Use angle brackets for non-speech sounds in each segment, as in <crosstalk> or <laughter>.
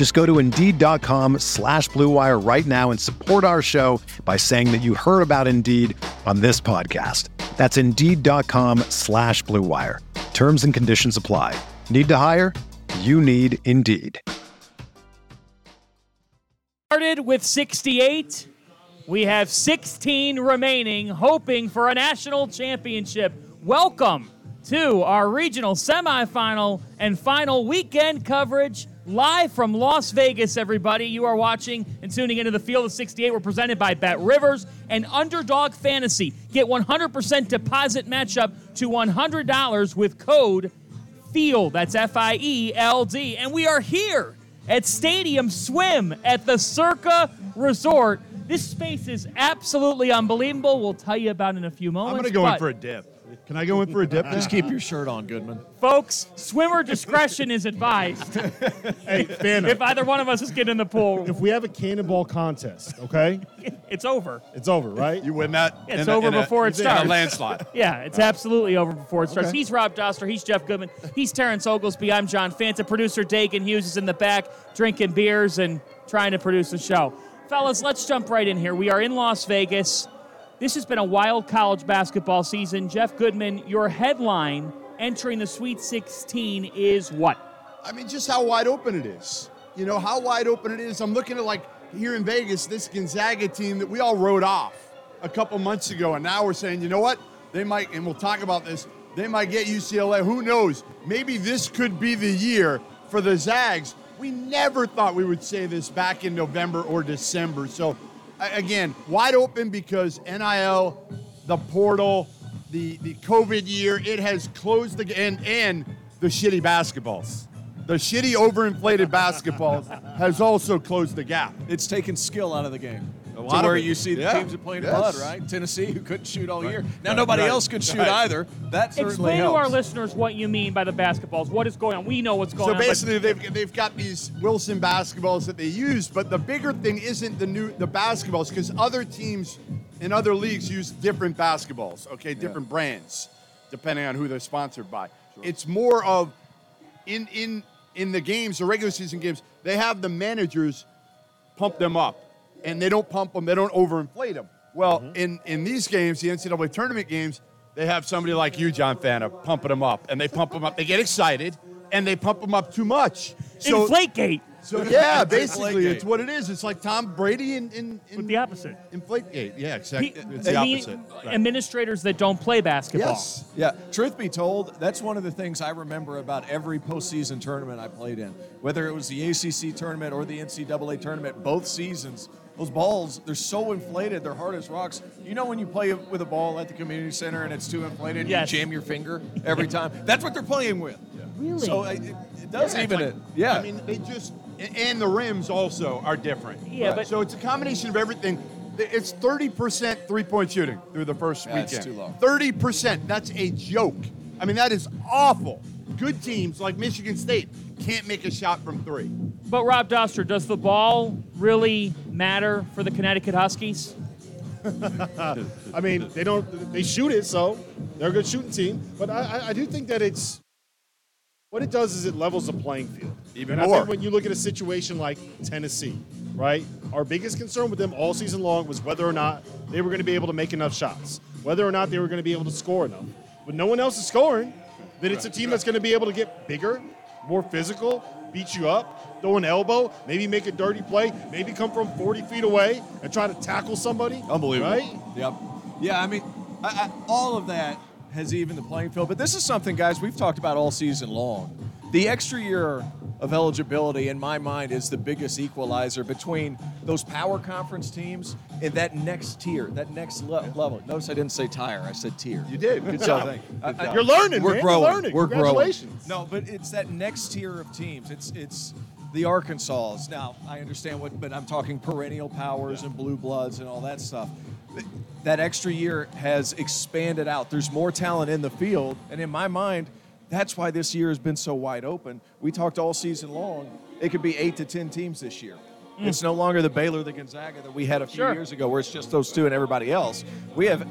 Just go to Indeed.com slash BlueWire right now and support our show by saying that you heard about Indeed on this podcast. That's Indeed.com slash BlueWire. Terms and conditions apply. Need to hire? You need Indeed. Started with 68. We have 16 remaining, hoping for a national championship. Welcome to our regional semifinal and final weekend coverage live from Las Vegas, everybody. You are watching and tuning into the Field of 68. We're presented by Bet Rivers and Underdog Fantasy. Get 100% deposit matchup to $100 with code FIELD. That's F I E L D. And we are here at Stadium Swim at the Circa Resort. This space is absolutely unbelievable. We'll tell you about it in a few moments. I'm going to go in for a dip. Can I go in for a dip? <laughs> Just keep your shirt on, Goodman. Folks, swimmer discretion is advised. hey, fan If either one of us is getting in the pool, If we have a cannonball contest, okay, <laughs> it's over. it's over, right? You win that. It's in a- over in a- before it in a starts. landslide. <laughs> Yeah, it's absolutely over before it starts. Okay. He's Rob Dauster. He's Jeff Goodman. He's Terrence Oglesby. I'm John Fanta. Producer Dagan Hughes is in the back drinking beers and trying to produce the show. Fellas, let's jump right in here. We are in Las Vegas. This has been a wild college basketball season. Jeff Goodman, your headline entering the Sweet 16 is what? I mean, just how wide open it is. You know, how wide open it is. I'm looking at, like, here in Vegas, this Gonzaga team that we all wrote off a couple months ago. And now we're saying, you know what? They might, and we'll talk about this, they might get UCLA. Who knows? Maybe this could be the year for the Zags. We never thought we would say this back in November or December. So, again, wide open because NIL, the portal, the, the COVID year, it has closed the and and the shitty basketballs. The shitty overinflated basketballs has also closed the gap. It's taken skill out of the game. A to lot of where it. you see the Yeah. teams that played Yes. mud, right? Tennessee, who couldn't shoot all year. Now Right. nobody Right. else could shoot Right. either. That certainly Explain helps. to our listeners what you mean by the basketballs. What is going on? We know what's going So on. So basically, they've, they've got these Wilson basketballs that they use, but the bigger thing isn't the new the basketballs because other teams in other leagues use different basketballs. Okay, different brands depending on who they're sponsored by. It's more of in in in the games, the regular season games, they have the managers pump them up, and they don't pump them, they don't overinflate them. Well, in in these games, the NCAA tournament games, they have somebody like you, John Fanta, pumping them up, and they pump them up. They get excited, and they pump them up too much. So, Inflategate so yeah, basically, it's what it is. It's like Tom Brady in in, in with the opposite. Inflategate. Yeah, exactly. Pe- It's the I mean, opposite. Right. Administrators that don't play basketball. Yes. Yeah, truth be told, that's one of the things I remember about every postseason tournament I played in. Whether it was the ACC tournament or the NCAA tournament, both seasons, those balls, they're so inflated, they're hard as rocks. You know when you play with a ball at the community center and it's too inflated, Yes. you jam your finger every time? That's what they're playing with. Really? So it, it does Yeah, even like- it. Yeah. I mean, they just and the rims also are different. Yeah, but- so it's a combination of everything. It's 30% three-point shooting through the first Yeah, it's weekend. too low. 30%. That's a joke. I mean, that is awful. Good teams like Michigan State can't make a shot from three. But Rob Dauster, does the ball really matter for the Connecticut Huskies? <laughs> I mean, they don't. They shoot it, so they're a good shooting team. But I, I, I do think that it's what it does is it levels the playing field. Even and I more. think when you look at a situation like Tennessee, right? Our biggest concern with them all season long was whether or not they were going to be able to make enough shots, whether or not they were going to be able to score enough. But no one else is scoring. Then it's a team that's going to be able to get bigger, more physical, beat you up, throw an elbow, maybe make a dirty play, maybe come from 40 feet away and try to tackle somebody. Unbelievable. Right? Yep. Yeah, I mean, I, I, all of that has evened the playing field. But this is something, guys, we've talked about all season long. The extra year of eligibility, in my mind, is the biggest equalizer between those power conference teams and that next tier, that next le- level. Notice I didn't say tire, I said tier. You did. Good <laughs> job. I- I- uh, uh, You're learning, We're man. growing. You're learning. We're growing. No, but it's that next tier of teams. It's it's the Arkansas. Now I understand what, but I'm talking perennial powers and blue bloods and all that stuff. That extra year has expanded out. There's more talent in the field, and in my mind, that's why this year has been so wide open. We talked all season long. It could be eight to ten teams this year. Hmm. It's no longer the Baylor, the Gonzaga that we had a few Sure. years ago, where it's just those two and everybody else. We have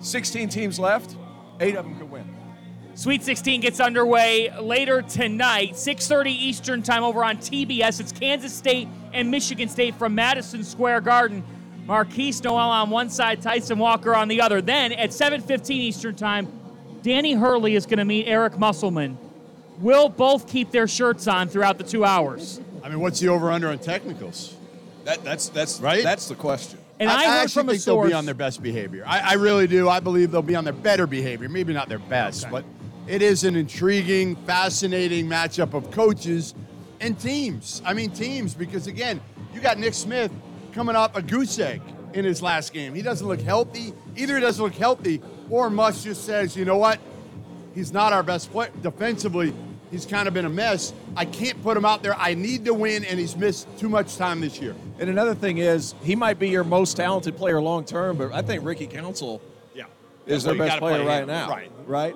16 teams left. Eight of them could win. Sweet 16 gets underway later tonight, 6:30 Eastern Time over on TBS. It's Kansas State and Michigan State from Madison Square Garden. Markquis Nowell on one side, Tyson Walker on the other. Then at 7:15 Eastern Time, Danny Hurley is going to meet Eric Musselman. Will both keep their shirts on throughout the two hours. I mean, what's the over under on technicals? That, that's that's Right? That's the question. And I, heard actually from a think source. they'll be on their best behavior. I, I really do. I believe they'll be on their better behavior. Maybe not their best, but it is an intriguing, fascinating matchup of coaches and teams. I mean, teams, because again, you got Nick Smith coming off a goose egg in his last game. He doesn't look healthy. Either he doesn't look healthy, or Muss just says, you know what? He's not our best player defensively. He's kind of been a mess. I can't put him out there. I need to win, and he's missed too much time this year. And another thing is, he might be your most talented player long term, but I think Ricky Council Yeah. is their best player right now. Right. Right.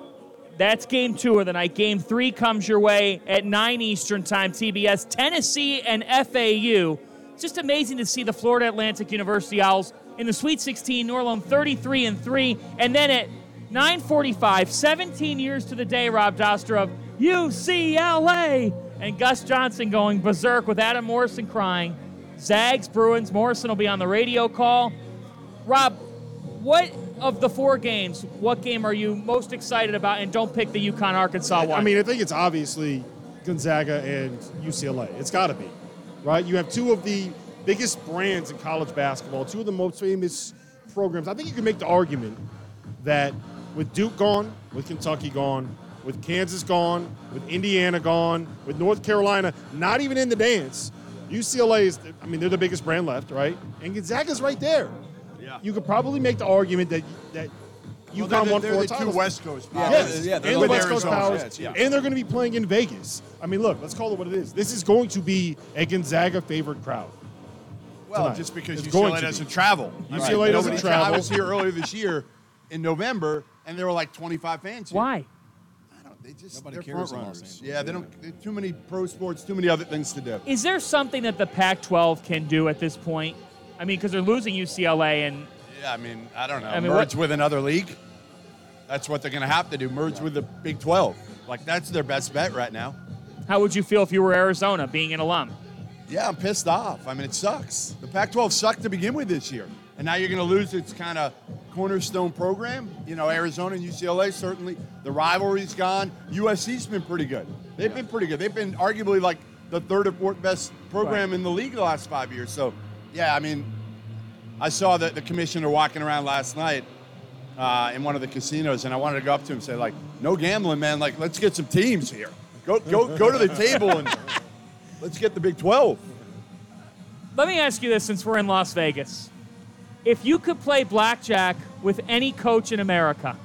That's game two of the night. Game three comes your way at 9 Eastern Time, TBS. Tennessee and FAU. It's just amazing to see the Florida Atlantic University Owls in the Sweet 16, Norlone 33 and 3. And then at 945, 17 years to the day, Rob Dauster of UCLA. And Gus Johnson going berserk with Adam Morrison crying. Zags, Bruins, Morrison will be on the radio call. Rob, what of the four games, what game are you most excited about? And don't pick the UConn Arkansas one. I mean, I think it's obviously Gonzaga and UCLA. It's got to be, right? You have two of the biggest brands in college basketball, two of the most famous programs. I think you can make the argument that with Duke gone, with Kentucky gone, with Kansas gone, with Indiana gone, with North Carolina not even in the dance, UCLA is, I mean, they're the biggest brand left, right? And Gonzaga's right there. Yeah. You could probably make the argument that that Well, UConn they're the- won four the two. West Coast Yeah, powers. Yes, yeah, they're and the the West Coast Arizona Powers, Jets, yeah. and they're going to be playing in Vegas. I mean, look, let's call it what it is. This is going to be a Gonzaga favored crowd. Well, tonight. just because It's going UCLA to doesn't be. travel. UCLA doesn't Nobody travel. I was here earlier this year in November, and there were like 25 fans. Here. Why? I don't, they just Nobody they're cares front in Los runners. Angeles. Yeah, they don't. they- Too many pro sports. Too many other things to do. Is there something that the Pac 12 can do at this point? I mean, because they're losing UCLA and Yeah, I mean, I don't know. I mean, merge what- with another league. That's what they're going to have to do. Merge with the Big 12. Like that's their best bet right now. how would you feel if you were Arizona being an alum? Yeah, I'm pissed off. I mean, it sucks. The Pac-12 sucked to begin with this year, and now you're going to lose its kind of cornerstone program. You know, Arizona and UCLA certainly. The rivalry's gone. USC's been pretty good. They've been pretty good. They've been arguably like the third or fourth best program Right. in the league the last five years. So, yeah, I mean, I saw the, the commissioner walking around last night uh, in one of the casinos, and I wanted to go up to him and say, like, no gambling, man. Like, let's get some teams here. Go, go, go to the table and let's get the Big 12. Let me ask you this since we're in Las Vegas. If you could play blackjack with any coach in America,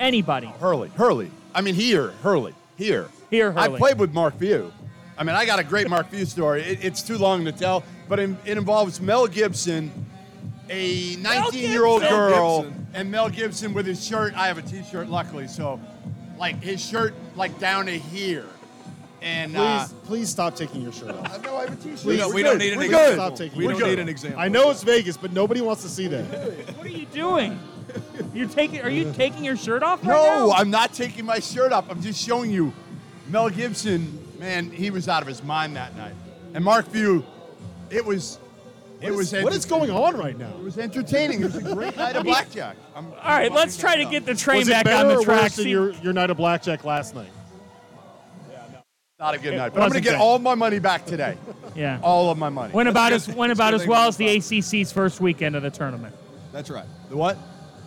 anybody, oh, Hurley, Hurley. I mean, here, Hurley, here. Here, Hurley. I played with Mark Few. I mean, I got a great Mark Few story. It, it's too long to tell, but it, it involves Mel Gibson, a 19 year old girl, Gibson. and Mel Gibson with his shirt. I have a t shirt, luckily, so like his shirt, like down to here. And Please, uh, please stop taking your shirt off. I know I have a t shirt. We don't- we don't need an We're example. good. Stop taking We your don't shirt need off. an example. I know it's Vegas, but nobody wants to see that. what are you doing? You're taking? Are you taking your shirt off right No, now? I'm not taking my shirt off. I'm just showing you. Mel Gibson, man, he was out of his mind that night. And Mark Few, it was, it What was. what is going on right now? It was entertaining. It was a great <laughs> night of blackjack. I'm, All right, let's try to get the train Was it back better on the or track. worse than See- your, your night of blackjack last night? Not a good night, but I'm going to get good. all my money back today. <laughs> yeah. All of my money. Went about as went about as well as the ACC's first weekend of the tournament. That's right. The what?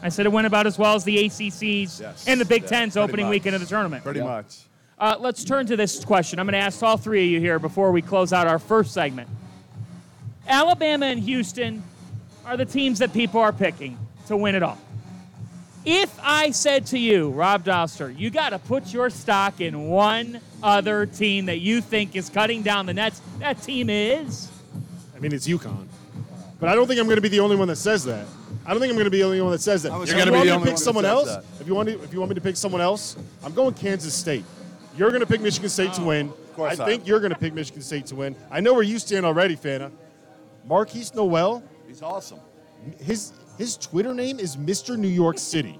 I said it went about as well as the ACC's Yes. and the Big Yeah, Ten's pretty opening much. weekend of the tournament. Pretty much. Uh, let's turn to this question. I'm going to ask all three of you here before we close out our first segment. Alabama and Houston are the teams that people are picking to win it all. If I said to you, Rob Dauster, you got to put your stock in one other team that you think is cutting down the nets, that team is. I mean, it's UConn. But I don't think I'm going to be the only one that says that. I don't think I'm going to be the only one that says that. If You're gonna want be me the to only pick one that someone else, that. if you want to, if you want me to pick someone else, I'm going Kansas State. You're going to pick Michigan State to oh, win. I course I think am. you're going to pick Michigan State to win. I know where you stand already, Fanta. Markquis Nowell, He's awesome. his his Twitter name is Mr. New York City.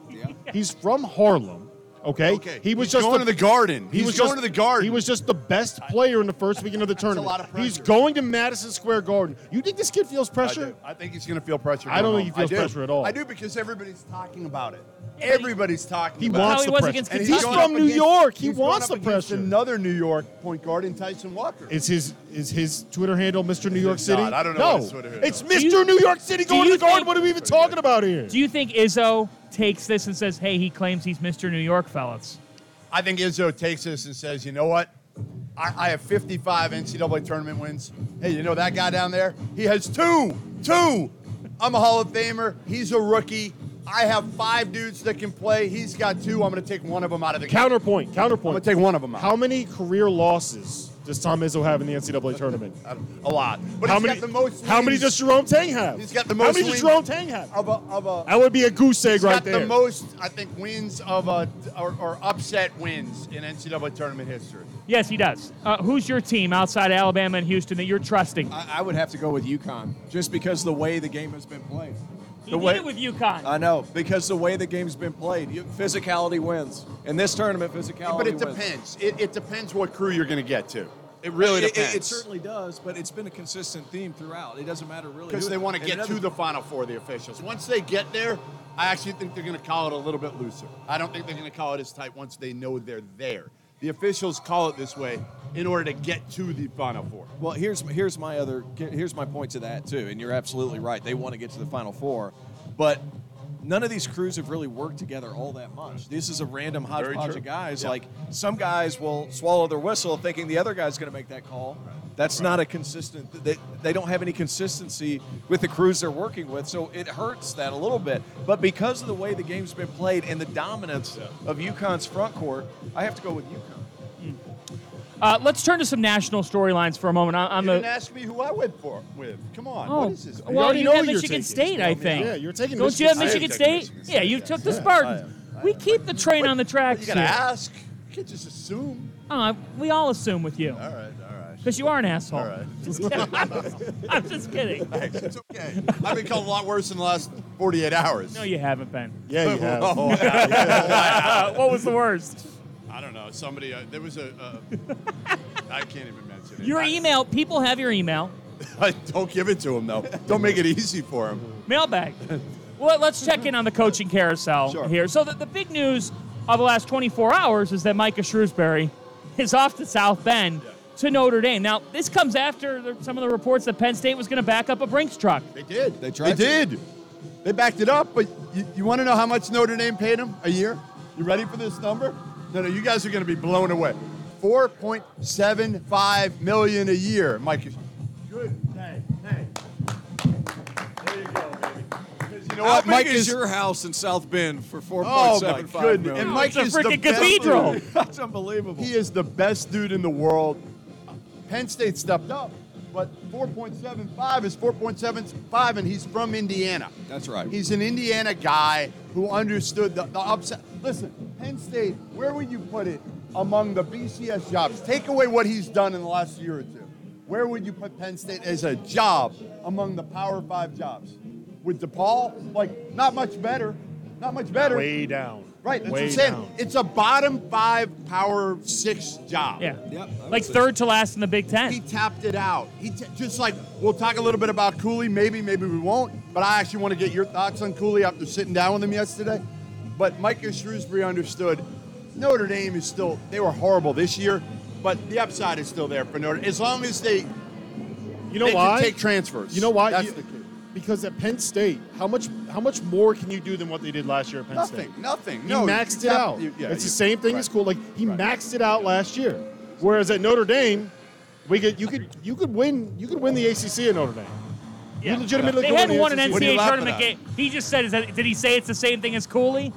He's from Harlem. Okay. Okay. He was He's just going to the Garden. He He's was going just, to the Garden. He was just the best player in the first weekend of the tournament. a lot of He's going to Madison Square Garden. You think this kid feels I, pressure? do. I think he's going to feel pressure. I don't think he feels I do. pressure at all. I do because everybody's talking about it. Everybody's talking He about wants How he the was pressure. against. And Kentucky. He's going from up New against- York. He he's going wants up the against pressure. Another New York point guard in Tyson Walker. Is his is his Twitter handle Mr. New York It's City? not. I don't know No, what his Twitter handle it's is. Mr. Do you- New York City do going to you the Garden. think- What are we even talking about here? Do you think Izzo takes this and says, hey, he claims he's Mr. New York, fellas? I think Izzo takes this and says, you know what? I, I have 55 NCAA tournament wins. Hey, you know that guy down there? He has two. Two. I'm a Hall of Famer. He's a rookie. I have five dudes that can play. He's got two. I'm going to take one of them out of the game. Counterpoint. Counterpoint. I'm going to take one of them out. How many career losses does Tom Izzo have in the NCAA tournament? <laughs> a lot. But how he's many? got the most how many wins does Jerome Tang have? He's got the most How most many does wins- Jerome Tang have? of a, of a That would be a goose egg He's right got there. the most, I think, wins of a or, or upset wins in NCAA tournament history. Yes, he does. Uh, who's your team outside Alabama and Houston that you're trusting? I, I would have to go with UConn just because the way the game has been played. He The did way, it with UConn. I know because the way the game's been played, you, physicality wins. In this tournament, physicality but it wins. depends. It, it depends what crew you're going to get to. It really It- it- depends. It, certainly does, but it's been a consistent theme throughout. It doesn't matter really because they want to get to the Final Four, the officials. Once they get there, I actually think they're going to call it a little bit looser. I don't think they're going to call it as tight once they know they're there. The officials call it this way in order to get to the Final Four. Well, here's here's my other here's my point to that too, and you're absolutely right. They want to get to the Final Four, but none of these crews have really worked together all that much. This is a random hodgepodge of guys. Yeah. Like some guys will swallow their whistle thinking the other guy's going to make that call. That's not a consistent. They, they don't have any consistency with the crews they're working with, so it hurts that a little bit. But because of the way the game's been played and the dominance of UConn's front court, I have to go with UConn. Uh, let's turn to some national storylines for a moment. On, on You didn't the ask me who I went for with. Come on, oh, what is this? well, already you know have Michigan taking. State, I think. Yeah, you're taking Don't Michigan you have State. Michigan I State? Yeah, you yeah. took the Yeah, Spartans. I We keep the train on the tracks. you got to here. ask. You can't just assume. Uh, we all assume with you All right, all right. because you are an asshole. All right. Just. <laughs> I'm just kidding. It's okay. I've been called a lot worse in the last 48 hours. No, you haven't been. Yeah, you <laughs> have. Oh, yeah. Uh, what was the worst? I don't know. Somebody, uh, there was a. Uh, <laughs> I can't even mention it. Your I- email. People have your email. <laughs> don't give it to him though. Don't make it easy for him. Mailbag. well, let's check in on the coaching carousel Sure. here. So the, the big news of the last 24 hours is that Micah Shrewsberry <laughs> is off to South Bend to Notre Dame. Now, this comes after the, some of the reports that Penn State was going to back up a Brinks truck. They did. They tried They to. did. They backed it up. But you, you want to know how much Notre Dame paid him a year? You ready for this number? No, no. You guys are going to be blown away. Four point seven five million a year, Mike. Good. Hey, hey. There you go, baby. 'Cause You know How what? big Mike is is your house in South Bend for four Oh point my goodness! And Mike it's a is the freaking best cathedral. dude. <laughs> That's unbelievable. He is the best dude in the world. Penn State stepped up, but 4.75 is 4.75, and he's from Indiana. That's right. He's an Indiana guy who understood the, the upset. Listen, Penn State, where would you put it among the BCS jobs? Take away what he's done in the last year or two. Where would you put Penn State as a job among the Power Five jobs? With DePaul, like not much better, not much better. Way down. Right, that's Way what I'm saying. down. It's a bottom five Power Six job. Yeah. Yep, I would Like say third to last in the Big Ten. He tapped it out. He t- just like we'll talk a little bit about Cooley. Maybe, maybe we won't. But I actually want to get your thoughts on Cooley after sitting down with him yesterday. But Micah Shrewsberry understood Notre Dame is still. They were horrible this year, but the upside is still there for Notre. As long as they You know they why? can take transfers. You know why? That's You- the key. Because at Penn State, how much how much more can you do than what they did last year at Penn State? Nothing. State? Nothing. He no, maxed it out. you- yeah, it's you- the same thing right. as cool. Like he Right. maxed it out last year. Whereas at Notre Dame, we could you could you could win you could win the ACC at Notre Dame. Yeah. You legitimately They could win hadn't the won an ACC. What are NCAA tournament game. He just said, is that, did he say it's the same thing as Cooley?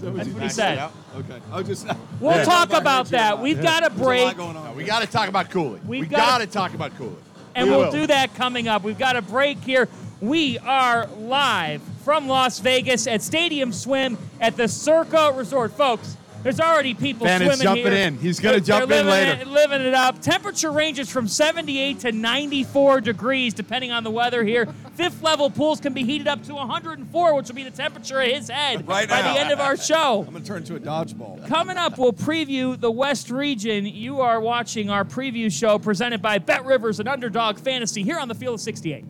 That's what he said. Okay. I'll just. We'll Yeah. talk about that. We've got a There's a lot break. going on. We got to talk about Cooley. We've we got- got to talk about Cooley. and We we'll will. do that coming up. We've got a break here. We are live from Las Vegas at Stadium Swim at the Circa Resort, folks. There's already people Ben is jumping here. in. He's gonna jump in later. It, living it up. Temperature ranges from 78 to 94 degrees, depending on the weather here. <laughs> Fifth level pools can be heated up to 104, which will be the temperature of his head <laughs> Right by now. the end of our show. I'm gonna turn into a dodgeball. Coming up, we'll preview the West region. You are watching our preview show presented by Bet Rivers and Underdog Fantasy here on the Field of 68.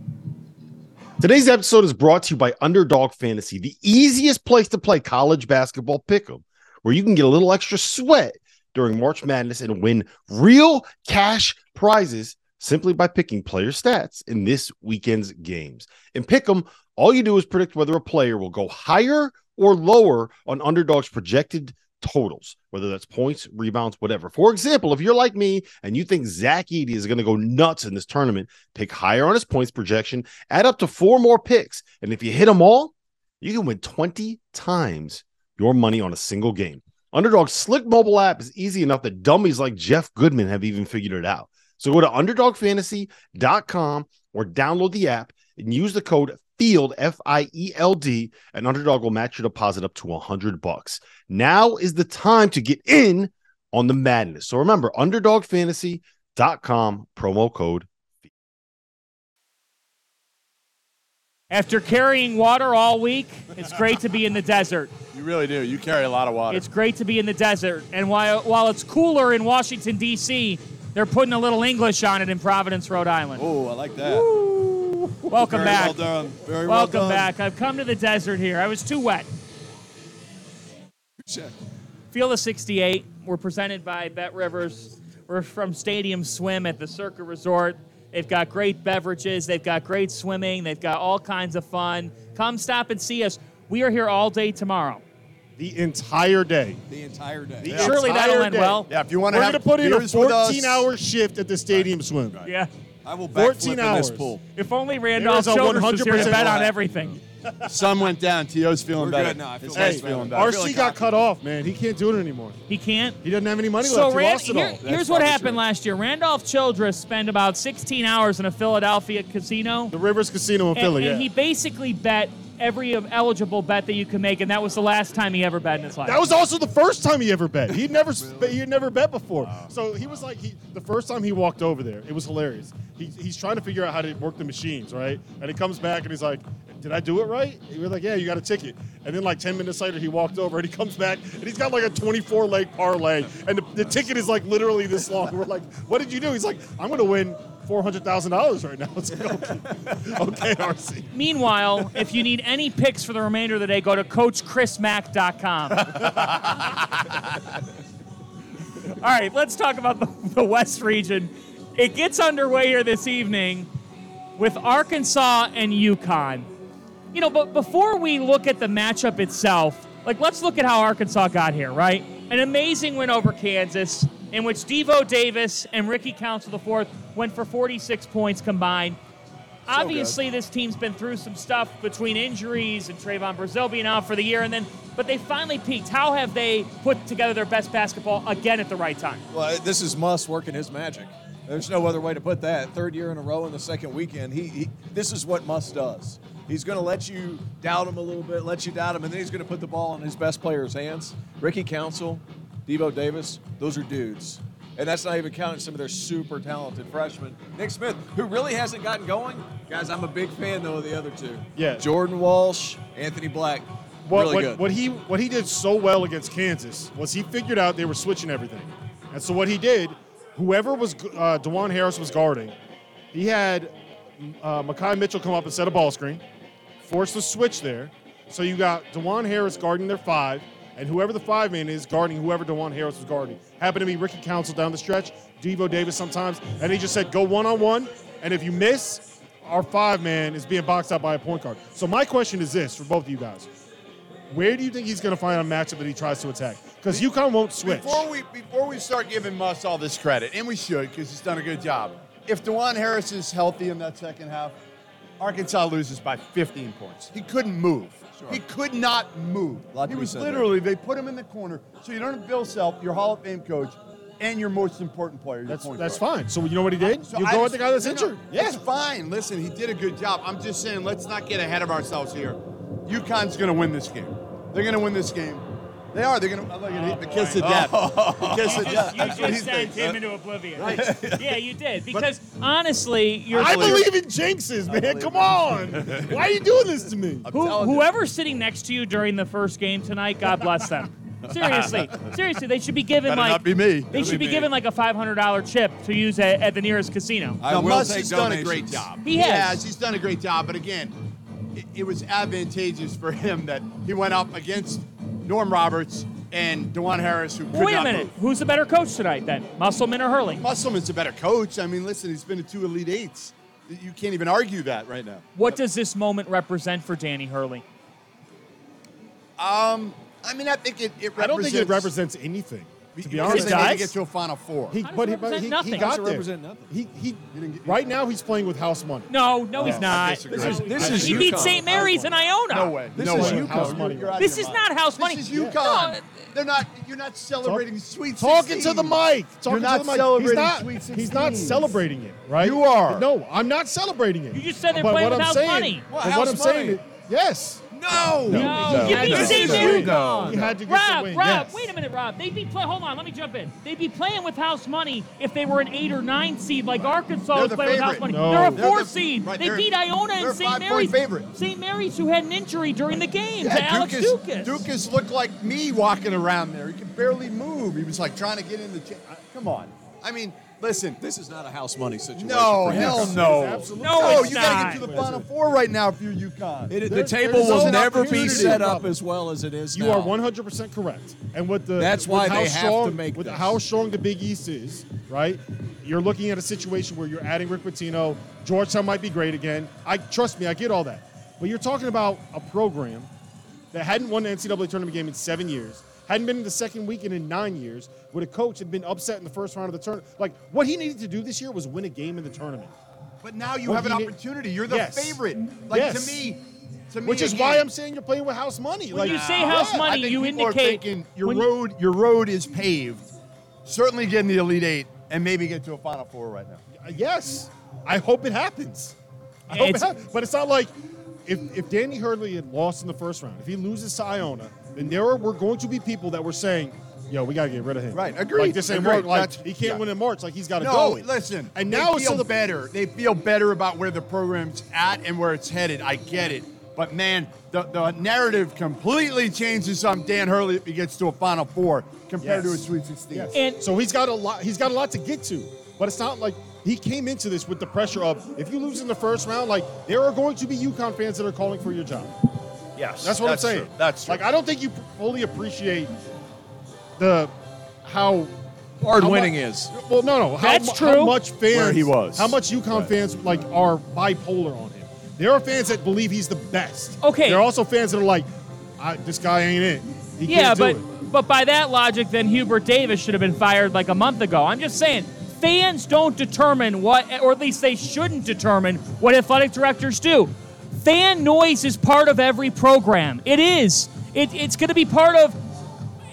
Today's episode is brought to you by Underdog Fantasy, the easiest place to play college basketball pick'em, where you can get a little extra sweat during March Madness and win real cash prizes simply by picking player stats in this weekend's games. In pick'em, all you do is predict whether a player will go higher or lower on Underdog's projected totals, whether that's points, rebounds, whatever. For example, if you're like me and you think Zach Edey is going to go nuts in this tournament, pick higher on his points projection, add up to four more picks, and if you hit them all, you can win 20 times your money on a single game. Underdog's slick mobile app is easy enough that dummies like Jeff Goodman have even figured it out. So go to underdogfantasy.com or download the app and use the code FIELD F I E L D and Underdog will match your deposit up to 100 bucks. Now is the time to get in on the madness. So remember underdogfantasy.com promo code After carrying water all week, it's great to be in the desert. You really do. You carry a lot of water. It's great to be in the desert. And while, while it's cooler in Washington, D.C., they're putting a little English on it in Providence, Rhode Island. Oh, I like that. Welcome Very back. well done. Very well Welcome done. back. I've come to the desert here. I was too wet. Check. Field of 68. We're presented by Bet Rivers. We're from Stadium Swim at the Circa Resort. They've got great beverages. They've got great swimming. They've got all kinds of fun. Come stop and see us. We are here all day tomorrow. the entire day. The entire day. The Surely that'll entire end day. well. yeah, if you want to We're have going to put in a beers with us- 14 hour shift at the stadium swim. Yeah. I will 14 backflip in hours. this pool. If only Randolph There is a Childress was here to 100% bet on everything. <laughs> Sun went down. Tio's feeling We're better. good now. I feel His much head's better. feeling better. RC like got coffee. cut off, man. He can't do it anymore. He can't. He doesn't have any money So left. He lost it here- all. here's what happened true. last year. Randolph Childress spent about 16 hours in a Philadelphia casino. The Rivers Casino in and, Philly, and yeah. he basically bet every eligible bet that you can make, and that was the last time he ever bet in his life. That was also the first time he ever bet. He'd never sp- he had never bet before. So he was like he the first time he walked over there, it was hilarious. He, he's trying to figure out how to work the machines, right? And he comes back and he's like, "Did I do it right?" And we're like, "Yeah, you got a ticket." And then like 10 minutes later, he walked over and he comes back and he's got like a 24 leg parlay, and the, the ticket is like literally this long. We're like, "What did you do?" He's like, "I'm gonna win." Four hundred thousand dollars right now. <laughs> It's okay, okay, RC. Meanwhile, if you need any picks for the remainder of the day, go to CoachChrisMack.com. <laughs> All right, let's talk about the, the West region. It gets underway here this evening with Arkansas and UConn. You know, but before we look at the matchup itself, like let's look at how Arkansas got here, right? An amazing win over Kansas, in which Devo Davis and Ricky Council IV went for 46 points combined. Obviously, this team's been through some stuff between injuries and Trevon Brazile being out for the year, and then but they finally peaked. How have they put together their best basketball again at the right time? Well, this is Muss working his magic. There's no other way to put that. Third year in a row in the second weekend. He, he this is what Muss does. He's going to let you doubt him a little bit, let you doubt him, and then he's going to put the ball in his best player's hands. Ricky Council, Devo Davis, those are dudes. And that's not even counting some of their super talented freshmen. Nick Smith, who really hasn't gotten going. Guys, I'm a big fan though of the other two. Yeah. Jordan Walsh, Anthony Black. What, really what, good. what he what he did so well against Kansas was he figured out they were switching everything, and so what he did, whoever was uh, Dajuan Harris was guarding, he had uh, Makai Mitchell come up and set a ball screen, force the switch there, so you got Dajuan Harris guarding their five, and whoever the five man is guarding whoever Dajuan Harris was guarding. Happened to be Ricky Council down the stretch, Devo Davis sometimes, and he just said go one on one, and if you miss, our five man is being boxed out by a point guard. So my question is this for both of you guys: Where do you think he's going to find a matchup that he tries to attack? Because UConn won't switch. Before we before we start giving Muss all this credit, and we should because he's done a good job. If Dajuan Harris is healthy in that second half, Arkansas loses by 15 points. He couldn't move. He could not move. He was said there. literally they put him in the corner. So you don't have Bill Self, your Hall of Fame coach, and your most important player. That's that's guard. fine. So you know what he did? So you I go with the guy that's injured. Yeah. It's fine. Listen, he did a good job. I'm just saying, let's not get ahead of ourselves here. UConn's going to win this game. They're going to win this game. They are. They're going to. Look at it. The kiss of death. Oh. The kiss of You death. just, That's you what just he sent thinks. him into oblivion. yeah, you did. Because honestly, you're I believe- believe in jinxes, man. Come on. Why are you doing this to me? Who, telling you. whoever's sitting next to you during the first game tonight, God bless them. <laughs> Seriously, seriously, they should be given Better like not be me. They Better should be be me. given like a five hundred dollar chip to use at, at the nearest casino. I Now, will Muss take has done a great donations. job. He has. He's done a great job. But again, it, it was advantageous for him that he went up against Norm Roberts and Dajuan Harris, who could Wait a not minute, move. who's the better coach tonight then, Musselman or Hurley? Musselman's a better coach. I mean, listen, he's been to two Elite Eights. You can't even argue that right now. What does this moment represent for Danny Hurley? Um, I mean, I think it, it represents. I don't think it represents anything. To be because honest, they need to get to a Final Four. he, but he, but he, he got there. represent nothing? He, he didn't right now he's playing with house money. No, no, he's not. This is this is he beat St. Mary's in Iona. no way. This no is way. UConn. House money. You're out of This is not house money. This is Yeah. UConn. No, They're not. You're not celebrating Sweet 16. Talking to the mic. Talking not to the mic. celebrating he's not, Sweet He's not celebrating it, right? You are. No, I'm not celebrating it. You just said they're But playing what with I'm house saying- money. Well, what I'm saying money. is, yes. No. No, you No. beat No. St. No. Mary's. No. He had to get Rob, the win. Rob, yes. wait a minute, Rob. They'd be play. Hold on, let me jump in. They'd be playing with house money if they were an eight or nine seed, like Arkansas They're was the playing with house favorite. money. No. They're a They're four the- seed. right, they they're- beat Iona they're and a St. five-point Mary's. favorite. St. Mary's, who had an injury during the game to Yeah, Alex Ducas, Ducas. Ducas looked like me walking around there. He could barely move. He was like trying to get in the. Cha- come on. I mean, listen. This is not a house money situation. No, hell no. absolutely No, No, it's you got to get to the Final Four right now if you're UConn. It, the There- table there's will no never be opportunity. set up as well as it is You now. are 100% correct. And with the That's with why how they have to strong, make with this. how strong the Big East is, right? You're looking at a situation where you're adding Rick Pitino. Georgetown might be great again. I trust me, I get all that. But you're talking about a program that hadn't won the NCAA tournament game in seven years, hadn't been in the second weekend in nine years, with a coach had been upset in the first round of the tournament. Like what he needed to do this year was win a game in the tournament. But now you Well, have an he- opportunity. You're the Yes. favorite. Like Yes. to me, to me, Which is again, why I'm saying you're playing with house money. When like you say house Yeah, I money, think you people are indicate thinking your when- road, your road is paved. Certainly getting the Elite Eight and maybe get to a Final Four right now. Yes, I hope it happens. I hope it happens. But it's not like if, if Danny Hurley had lost in the first round, if he loses to Iona, then there were, were going to be people that were saying, "Yo, we got to get rid of him." Right, agreed, Like this ain't agreed. work. Like That's- he can't yeah. win in March. Like he's got to No, go. listen. And they now it's feel the better. They feel better about where the program's at and where it's headed. I get it. But man, the, the narrative completely changes on Dan Hurley if he gets to a Final Four compared to a Yes. Sweet 16. Yes. And- so he's got a lot. He's got a lot to get to. But it's not like he came into this with the pressure of if you lose in the first round, like there are going to be UConn fans that are calling for your job. Yes, That's what I'm saying. True. That's true. like I don't think you fully appreciate the how Hard how winning mu- is. Well, no, no. How, That's mu- true. How much fans? Where he was. How much UConn fans like are bipolar on him? There are fans that believe he's the best. Okay. There are also fans that are like, I, this guy ain't it. He Yeah, can't do but it. but by that logic, then Hubert Davis should have been fired like a month ago. I'm just saying, fans don't determine what, or at least they shouldn't determine what athletic directors do. Fan noise is part of every program. It is. It, it's going to be part of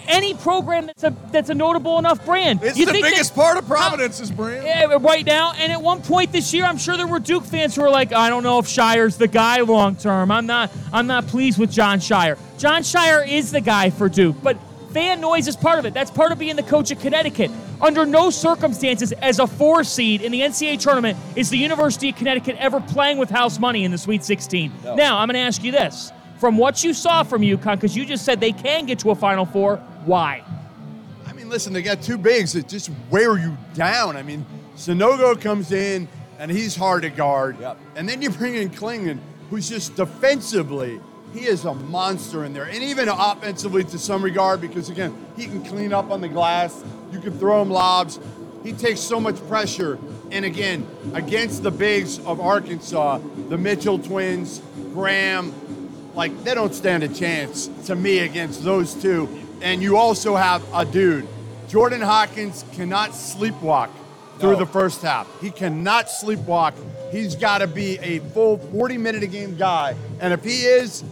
any program that's a that's a notable enough brand. It's You the think that- biggest part of Providence's brand. yeah, uh, right now. And at one point this year, I'm sure there were Duke fans who were like, "I don't know if Scheyer's the guy long term. I'm not. I'm not pleased with John Scheyer. John Scheyer is the guy for Duke, but." Fan noise is part of it. That's part of being the coach of Connecticut. Under no circumstances, as a four seed in the NCAA tournament, is the University of Connecticut ever playing with house money in the Sweet 16. Now, I'm going to ask you this: from what you saw from UConn, because you just said they can get to a Final Four, why? I mean, listen, they got two bigs that just wear you down. I mean, Sanogo comes in and he's hard to guard. Yep. And then you bring in Clingan, who's just defensively, he is a monster in there. And even offensively to some regard, because again, he can clean up on the glass. You can throw him lobs. he takes so much pressure. And again, against the bigs of Arkansas, the Mitchell twins, Graham, like they don't stand a chance to me against those two. And you also have a dude, Jordan Hawkins cannot sleepwalk through the first half. He cannot sleepwalk. He's got to be a full 40 minute a game guy. And if he is,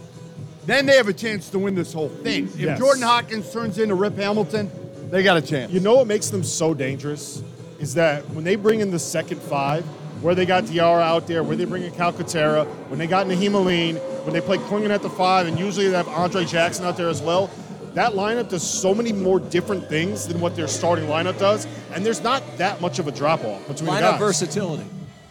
then they have a chance to win this whole thing. If Yes. Jordan Hawkins turns into Rip Hamilton, they got a chance. You know what makes them so dangerous is that when they bring in the second five, where they got Diarra out there, where they bring in Calcaterra, when they got Nahiem Alleyne, when they play Clingan at the five, and usually they have Andre Jackson out there as well. That lineup does so many more different things than what their starting lineup does, and there's not that much of a drop off between the Lineup guys. versatility.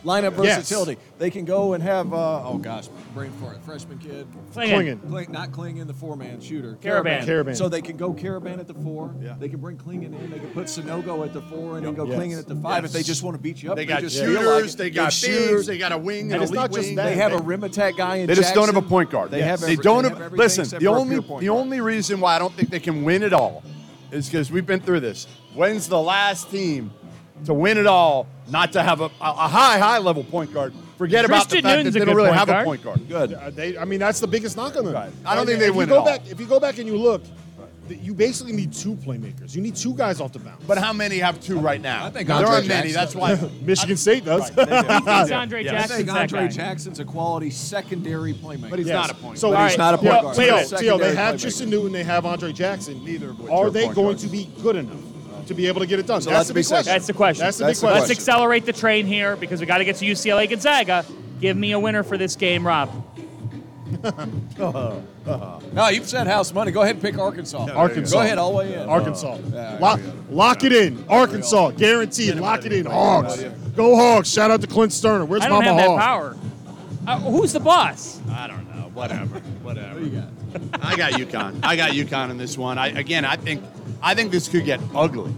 Lineup Yes. versatility. They can go and have, uh, oh gosh, brain fart, freshman kid. Clingan. Clingan. Kling, not Clingan, the four-man shooter. Karaban. Karaban. So they can go Karaban at the four. Yeah. They can bring Clingan in. They can put Sanogo at the four and then go Yes. Clingan at the five if they just want to beat you up. They got just shooters, like they got shooters. bigs, they got a wing, And an it's not just wing. that. They have a rim attack guy in They just don't have a point guard. They Yes. have They every- don't they have. everything listen, the only the only reason why I don't think they can win it all is because we've been through this. When's the last team to win it all not to have a, a, a high high level point guard? Forget about the fact Newton's that they don't good really have guard. a point guard. Good. Uh, they, I mean, that's the biggest knock on them. Right. I don't think they if win You it go all. back, if you go back and you look, th- you basically need two playmakers. You need two guys off the bounce. But how many have two right now? I think there aren't many. That's why. <laughs> Michigan State does. Right, they do. Andre Yeah. I Jackson's think Andre. Jackson's a quality secondary playmaker. But he's Yes. not a point. So guard. But he's not a point Theo, guard. Theo, He's a Theo, they have playmaker. Tristen Newton, they have Andre Jackson. Neither of which Are are they point going guards. to be good enough to be able to get it done? So that's that's the the big big question. That's the question. That's the That's big the question. Let's accelerate the train here because we got to get to UCLA Gonzaga. Give me a winner for this game, Rob. <laughs> No, you've said house money. Go ahead and pick Arkansas. Arkansas. Go ahead, all the way in. Arkansas. Yeah, lock, lock it in. Arkansas. Guaranteed. Lock it in. Hogs. Go Hogs. Shout out to Clint Stoerner. Where's I don't Mama have Hog? that power. Uh, who's the boss? I don't know. Whatever. Whatever. you got? I got UConn. I got UConn in this one. I again, I think, I think this could get ugly.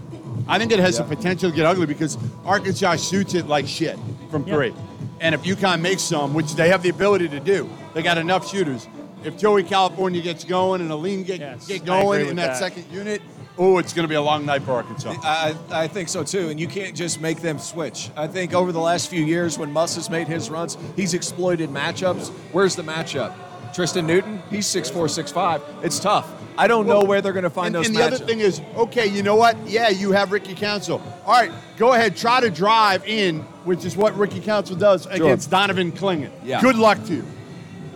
I think it has the potential to get ugly because Arkansas shoots it like shit from Yeah. three, and if UConn makes some, which they have the ability to do, they got enough shooters. If Joey California gets going and Alleyne get, Yes, get going in that, that. second unit, oh, it's going to be a long night for Arkansas. I, I think so too, and you can't just make them switch. I think over the last few years, when Muss has made his runs, he's exploited matchups. Where's the matchup? Tristen Newton, he's six four, six five. It's tough. I don't know where they're going to find and, those and the other thing is, okay, you know what? Yeah, you have Ricky Council. All right, go ahead, try to drive in, which is what Ricky Council does against Donovan Clingan. Yeah. Good luck to you.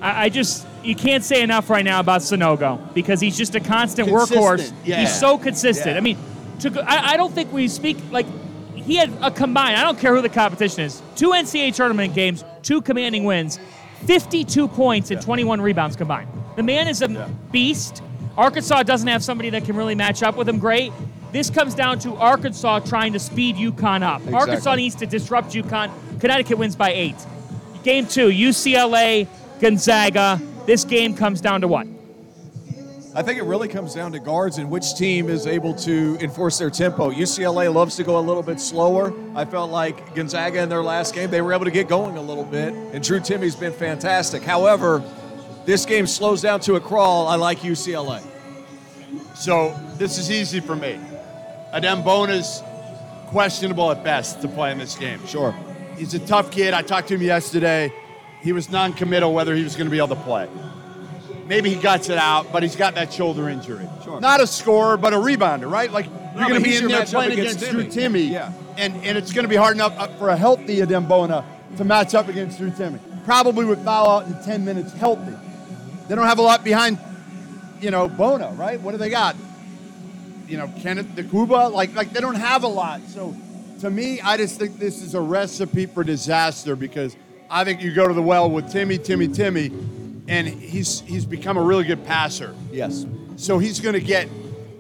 I, I just you can't say enough right now about Sanogo because he's just a constant Consistent, workhorse. yeah. He's so consistent. Yeah. I mean, to I, I don't think we speak like he had a combined. I don't care who the competition is. Two NCAA tournament games, two commanding wins, 52 points and 21 rebounds combined. The man is a beast. Arkansas doesn't have somebody that can really match up with him great. This comes down to Arkansas trying to speed UConn up. Arkansas needs to disrupt UConn. Connecticut wins by eight. Game two, UCLA, Gonzaga. This game comes down to what? I think it really comes down to guards and which team is able to enforce their tempo. UCLA loves to go a little bit slower. I felt like Gonzaga in their last game, they were able to get going a little bit, and Drew Timme's been fantastic. However, this game slows down to a crawl. I like UCLA. So this is easy for me. Adem Bona's questionable at best to play in this game. Sure. He's a tough kid. I talked to him yesterday. He was non-committal whether he was going to be able to play. Maybe he guts it out, but he's got that shoulder injury. Sure. Not a scorer, but a rebounder, right? Like you're going to be in there playing against against, Drew Timme. Yeah. and and it's going to be hard enough uh, for a healthy Adem Bona to match up against Drew Timme. Probably would foul out in 10 minutes healthy. They don't have a lot behind, you know, Bona, right? What do they got? you know, Kenneth Nwuba, like like they don't have a lot. So to me, I just think this is a recipe for disaster because I think you go to the well with Timme, Timme, Timme, and he's he's become a really good passer. Yes. So he's going to get,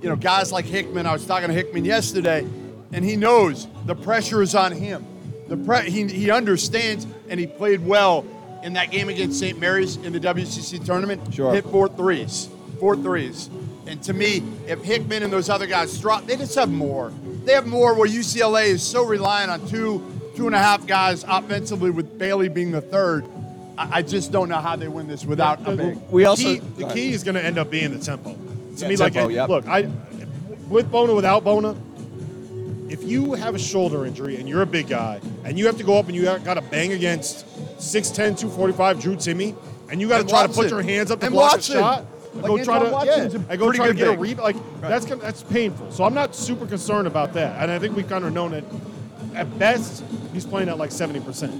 you know, guys like Hickman. I was talking to Hickman yesterday, and he knows the pressure is on him. The pre- he, he understands, and he played well in that game against St. Mary's in the WCC tournament. Sure. Hit four threes, four threes. And to me, if Hickman and those other guys drop, they just have more. They have more where UCLA is so reliant on two, two and a half guys offensively, with Bailey being the third. I, I just don't know how they win this without a big. We The also key, the key is going to end up being the tempo. To Yeah, me, tempo, like, yep. look, I with Bona, without Bona, if you have a shoulder injury and you're a big guy and you have to go up and you got to bang against 6'10", 245 Drew Timme, and you got to And try to Watson. put your hands up to And block Watson. a shot, and Like go try Anton to Watson's yeah, a and go pretty try to good get a big. rebound. Like that's gonna- that's painful. So I'm not super concerned about that, and I think we've kind of known it. At best, he's playing at like 70 percent.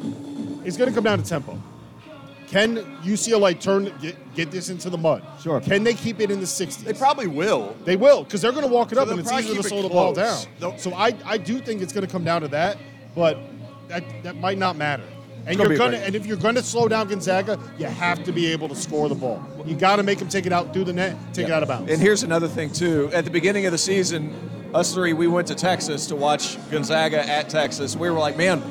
It's going to come down to tempo. Can UCLA turn get, get this into the mud? Sure. Can they keep it in the 60s? They probably will. They will, because they're going to walk it So up, and it's easier to slow the ball down. They'll- So I, I do think it's going to come down to that, but that, that might not matter. And you're gonna, and if you're going to slow down Gonzaga, you have to be able to score the ball. You got to make them take it out through the net, take it out of bounds. And here's another thing too. At the beginning of the season, us three we went to Texas to watch Gonzaga at Texas. We were like, man,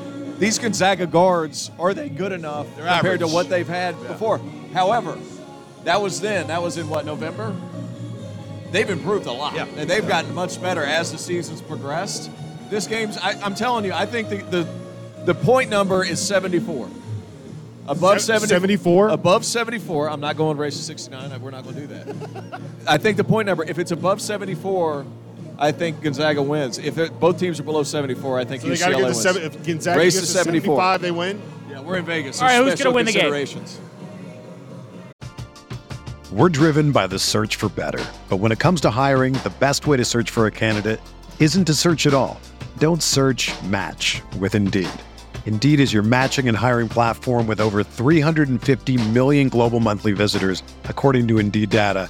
these Gonzaga guards are they good enough They're compared to what they've had before? However, that was then. That was in what November. They've improved a lot, Yeah. and they've gotten much better as the season's progressed. This game's, I, I'm telling you, I think the, the the point number is 74. Above Se- 70 74? Above 74. I'm not going race to 69. We're not going to do that. <laughs> I think the point number, if it's above 74, I think Gonzaga wins. If it, both teams are below 74, I think so they UCLA got to get to wins. seven. If Gonzaga Race gets to to 74. 75, they win. Yeah, we're in Vegas. All right, who's gonna win the game? We're driven by the search for better. But when it comes to hiring, the best way to search for a candidate isn't to search at all. Don't search match with Indeed. Indeed is your matching and hiring platform with over 350 million global monthly visitors, according to Indeed data,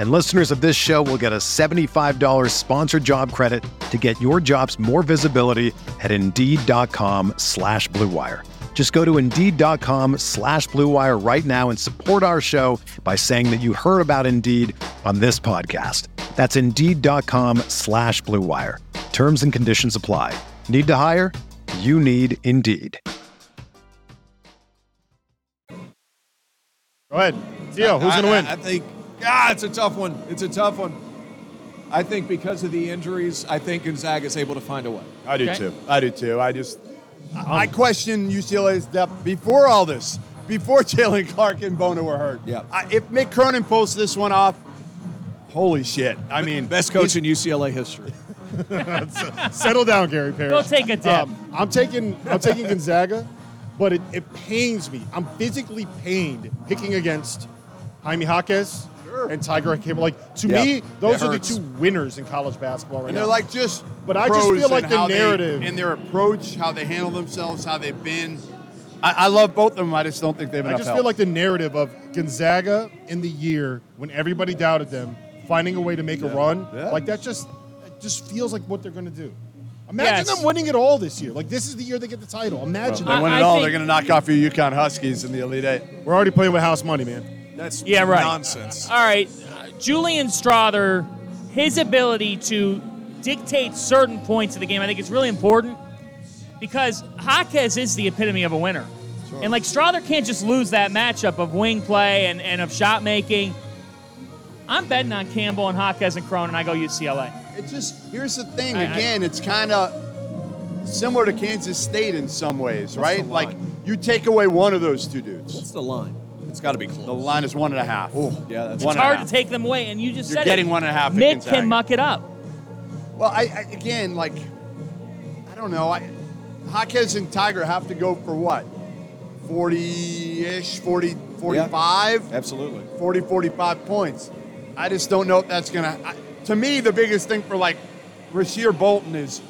And listeners of this show will get a $75 sponsored job credit to get your jobs more visibility at Indeed.com slash Blue Wire. Just go to Indeed.com slash Blue Wire right now and support our show by saying that you heard about Indeed on this podcast. That's Indeed.com slash Blue Wire. Terms and conditions apply. Need to hire? You need Indeed. Go ahead, Theo. Who's going to win? I, I think, ah, it's a tough one. It's a tough one. I think because of the injuries, I think Gonzaga is able to find a way. I do Okay. too. I do too. I just I question UCLA's depth before all this, before <laughs> Jalen Clark and Bona were hurt. Yeah. I, if Mick Cronin pulls this one off, holy shit! I mean, Best coach in UCLA history. <laughs> Settle down, Gary Parrish. Go take a dip. Um, I'm taking I'm taking Gonzaga, but it, it pains me. I'm physically pained picking against Jaime Jaquez and Tiger Campbell. Like to Yeah, me, those it are the two winners in college basketball right and now. they're like just. But I just feel like the how they- narrative- in their approach, how they handle themselves, how they've been. I, I love both of them. I just don't think they have I just help. feel like the narrative of Gonzaga in the year when everybody doubted them, finding a way to make a run, Yeah. like that just it just feels like what they're going to do. Imagine Yes. them winning it all this year. Like this is the year they get the title. Imagine they that. win I- it I all. think- They're going to knock off your UConn Huskies in the Elite Eight. We're already playing with house money, man. That's Yeah, right. nonsense. All right, uh, Julian Strawther, his ability to dictate certain points of the game, I think is really important because Jaquez is the epitome of a winner. And like Strawther can't just lose that matchup of wing play and, and of shot making. I'm betting on Campbell and Jaquez and Cronin. And I go UCLA. It just here's the thing. I- I- Again, it's kind of similar to Kansas State in some ways, right? Like you take away one of those two dudes. What's the line? It's got to be close. The line is one and a half. yeah, that's One It's hard to take them away, and you just You're said getting it. one and a half at Mick Gonzaga. can muck it up. Well, I, I again like I don't know. I Jaquez and Tiger have to go for what? 40-ish, 40, 45, Absolutely. 40, 45 points. I just don't know if that's gonna. To me, the biggest thing for like Rasir Bolton is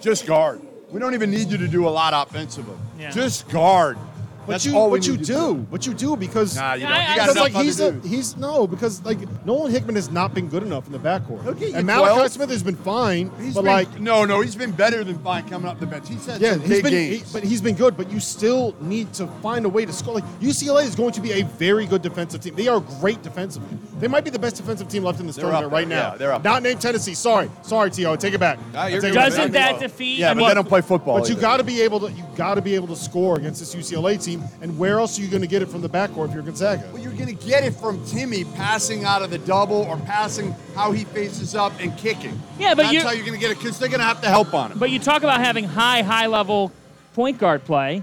just guard. We don't even need you to do a lot offensively. Yeah. Just guard. But That's you, all we but you need to do, but you do because Nah, you don't. You got because enough like other he's a, dudes. he's no because like Nolan Hickman has not been good enough in the backcourt. He'll you and Malachi 12. Smith has been fine, He's but been, like no, no, he's been better than fine coming up the bench. He's had yeah, some he's big been games. he- but he's been good. But you still need to find a way to score. Like UCLA is going to be a very good defensive team. They are great defensively. They might be the best defensive team left in this They're tournament up right there. now. Yeah, they're up Not named Tennessee. Sorry, sorry, T.O. Take it back. Nah, you're take it good. back. Doesn't Back that defeat? yeah, but they don't play football. But you either. got to be able to you got to be able to score against this UCLA team. And where else are you going to get it from the backcourt if you're Gonzaga? Well, you're going to get it from Timme passing out of the double or passing how he faces up and kicking. Yeah, but that's you- how you're going to get it because they're going to have to help on him. But you talk about having high, high level point guard play.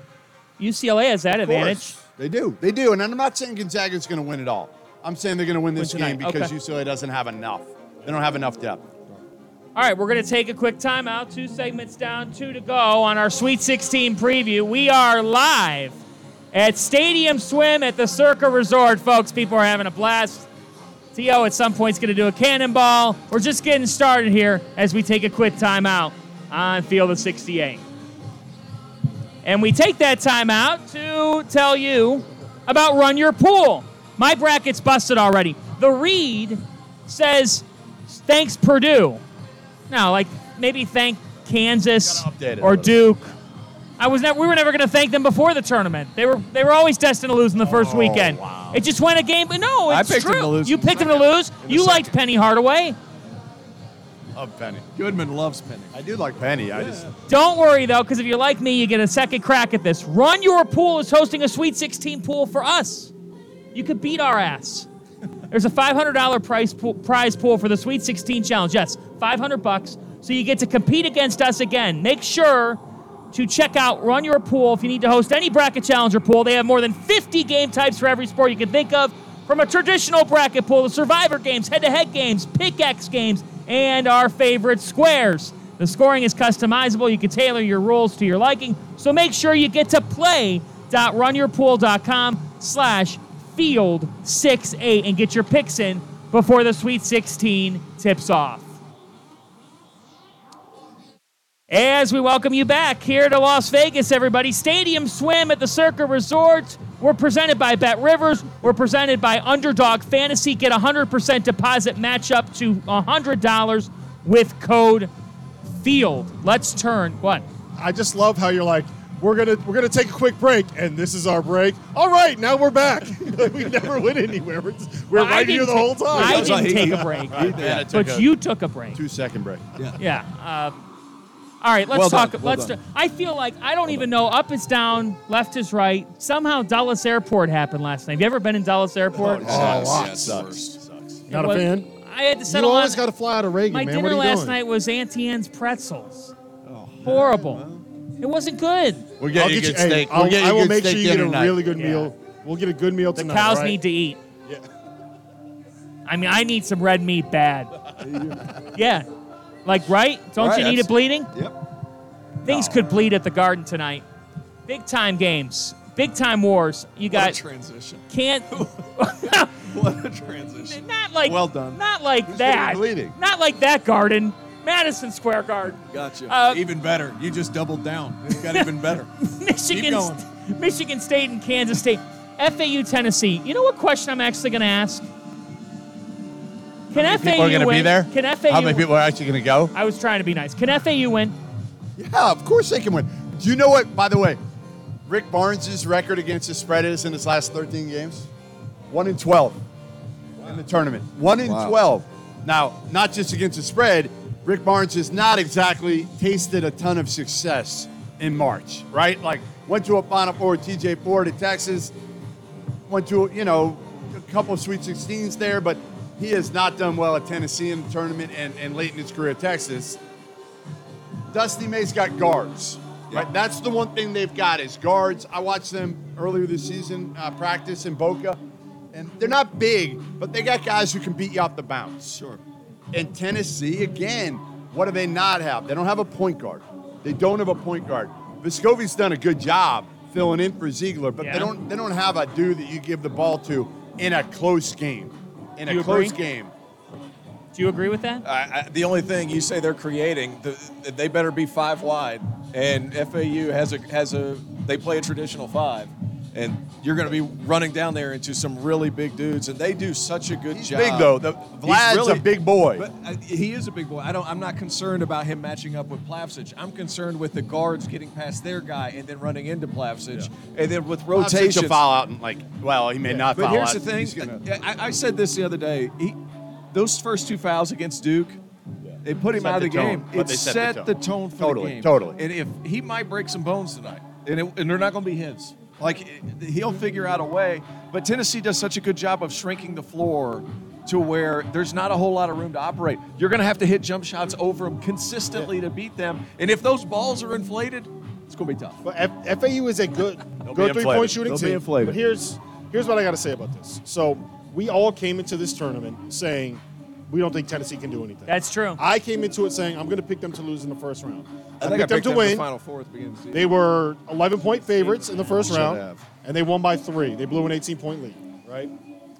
UCLA has that Of advantage. course. They do. They do. And I'm not saying Gonzaga's going to win it all. I'm saying they're going to win this Win game because Okay. UCLA doesn't have enough. They don't have enough depth. All right, we're going to take a quick timeout. Two segments down, two to go on our Sweet 16 preview. We are live at Stadium Swim at the Circa Resort, folks. People are having a blast. T.O. at some point is going to do a cannonball. We're just getting started here as we take a quick timeout on Field of 68. And we take that timeout to tell you about Run Your Pool. My bracket's busted already. The read says, thanks, Purdue. Now, like maybe thank Kansas Gotta update it. or Duke. I was never. We were never going to thank them before the tournament. They were. They were always destined to lose in the first oh, weekend. It just went a game. But no, I it's picked them true. to lose You picked them to lose. You liked Penny Hardaway. Love Penny. Goodman loves Penny. I do like Penny. I just Don't worry though, because if you're like me, you get a second crack at this. Run Your Pool is hosting a Sweet 16 pool for us. You could beat our ass. There's a $500 price pool, prize pool for the Sweet 16 challenge. Yes, 500 bucks. So you get to compete against us again. Make sure to check out Run Your Pool if you need to host any bracket challenger pool. They have more than 50 game types for every sport you can think of, from a traditional bracket pool to survivor games, head-to-head games, pickaxe games, and our favorite squares. The scoring is customizable. You can tailor your rules to your liking. So make sure you get to play.runyourpool.com slash field 6-8 and get your picks in before the Sweet 16 tips off. As we welcome you back here to Las Vegas, everybody, Stadium Swim at the Circa Resort. We're presented by Bet Rivers. We're presented by Underdog Fantasy. Get a 100% deposit match up to $100 with code FIELD. Let's turn. What? I just love how you're like, we're gonna we're gonna take a quick break, and this is our break. All right, now we're back. <laughs> we never went anywhere. We're, just- we're I right here the ta- whole time. I didn't take a <laughs> break. Yeah, it took But a you took a break. two second break. Yeah. Uh, all right, let's Well done, talk. well let's. done. do- I feel like I don't even know. Up is down, left is right. Somehow Dallas Airport happened last night. Have you ever been in Dallas Airport? Oh, lots. Oh, yeah, it's the Sucks. worst. Sucks. Not It a fan. I had to You always got to fly out of Reagan, my man. dinner what are you last doing? night was Auntie Anne's pretzels. Oh, Horrible. It wasn't good. We'll get I'll you get good you. steak. Hey, we'll get you I will make sure you get a tonight. really good Yeah. meal. We'll get a good meal tonight. The cows right? need to eat. Yeah. I mean, I need some red meat bad. <laughs> yeah. Like, right? Don't Right, you need it bleeding? Yep. Things could bleed at the Garden tonight. Big time games. Big time wars. You What a got transition. can't <laughs> What a transition. not like Well done. Not like Who's that. bleeding? Not like that garden. Madison Square Garden. Gotcha. Uh, even better. You just doubled down. It got even better. <laughs> Michigan. Michigan State and Kansas State. FAU Tennessee. You know what question I'm actually going to ask? Can FAU People are going to win? be there. Can FAU How many people are actually going to go? I was trying to be nice. Can FAU win? Yeah, of course they can win. Do you know what? By the way, Rick Barnes' record against the spread is in his last 13 games, one in 12 in the tournament. One in Wow. 12. Now, not just against the spread. Rick Barnes has not exactly tasted a ton of success in March, right? Like went to a Final Four TJ Ford at Texas, went to you know a couple of Sweet 16s there, but he has not done well at Tennessee in the tournament and, and late in his career at Texas. Dusty May's got guards. Right, that's the one thing they've got is guards. I watched them earlier this season uh, practice in Boca, and they're not big, but they got guys who can beat you off the bounce. Sure. And Tennessee, again, what do they not have? They don't have a point guard. They don't have a point guard. Vescovi's done a good job filling in for Zeigler, but Yeah. they don't they don't have a dude that you give the ball to in a close game. In you a close agree? game. Do you agree with that? I, I, the only thing you say they're creating, the, they better be five wide, and FAU has a has a they play a traditional five, and you're going to be running down there into some really big dudes, and they do such a good He's job. big, though. The- He's Vlad's a big boy. But uh, he is a big boy. I don't. I'm not concerned about him matching up with Plavsic. I'm concerned with the guards getting past their guy and then running into Plavsic, and then with Rotation rotation. to foul out and like, well, he may not But foul here's out. the thing. Gonna- I, I said this the other day. He, those first two fouls against Duke, they put him Set out of the the, game. But It they set set, the the tone. tone for Totally, the game. totally. And if he might break some bones tonight, and, it, and they're not going to be his. Like he'll figure out a way. But Tennessee does such a good job of shrinking the floor to where there's not a whole lot of room to operate. You're going to have to hit jump shots over them consistently to beat them. And if those balls are inflated, it's going to be tough. But F- FAU is a good, good three point shooting They'll be team. inflated. But here's here's what I got to say about this. So we all came into this tournament saying we don't think Tennessee can do anything. That's true. I came into it saying I'm going to pick them to lose in the first round. I think I picked them to them win. the Final Four at the beginning of the. They were 11 point favorites in the first Should round, have. and they won by three. They blew an 18 point lead, right?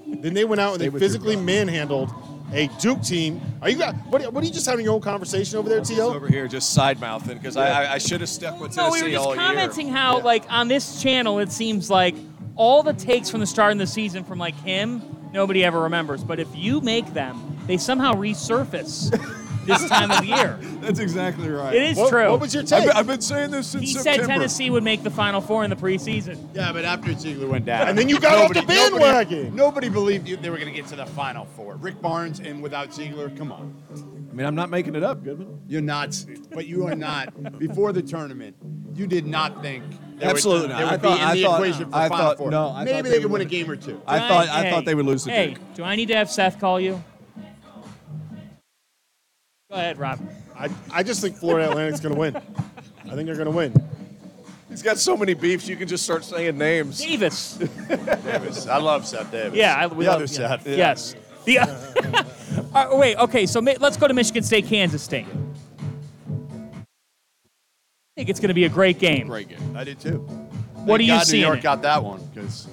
then they went out and Stay they physically manhandled a Duke team. Are you got what? What are you just having your own conversation over there, Just To? over here, just side mouthing because I, I, I should have stuck with Tennessee No, Tennessee we were just commenting year. how, like, on this channel, it seems like all the takes from the start of the season from like him, nobody ever remembers. But if you make them, they somehow resurface this time of year. <laughs> That's exactly right. It is What, true. what was your I've been, I've been saying this since he September. said Tennessee would make the Final Four in the preseason. Yeah, but after Zeigler went down, And then you got off the bandwagon. Nobody, nobody believed you, they were going to get to the Final Four. Rick Barnes and without Zeigler, come on, I mean, I'm not making it up, Goodman. you're not. But you are not. Before the tournament, you did not think they Absolutely would, not. They would I thought- be in I the thought- equation for I Final thought- Four. no, I Maybe thought they, they could would win a game or two. I Do thought I hey, thought they would lose to Hey, Duke. do I need to have Seth call you? Go ahead, Rob. I, I just think Florida Atlantic's going to win. I think they're going to win. He's got so many beefs, you can just start saying names. Davis. <laughs> Davis. I love Seth Davis. Yeah, I, we the love, other yeah. Seth. Yes. The, <laughs> uh, wait, okay, so ma- let's go to Michigan State, Kansas State. I think it's going to be a great game. Great game. I did too. What Thank do you God see New in York it? got that one because,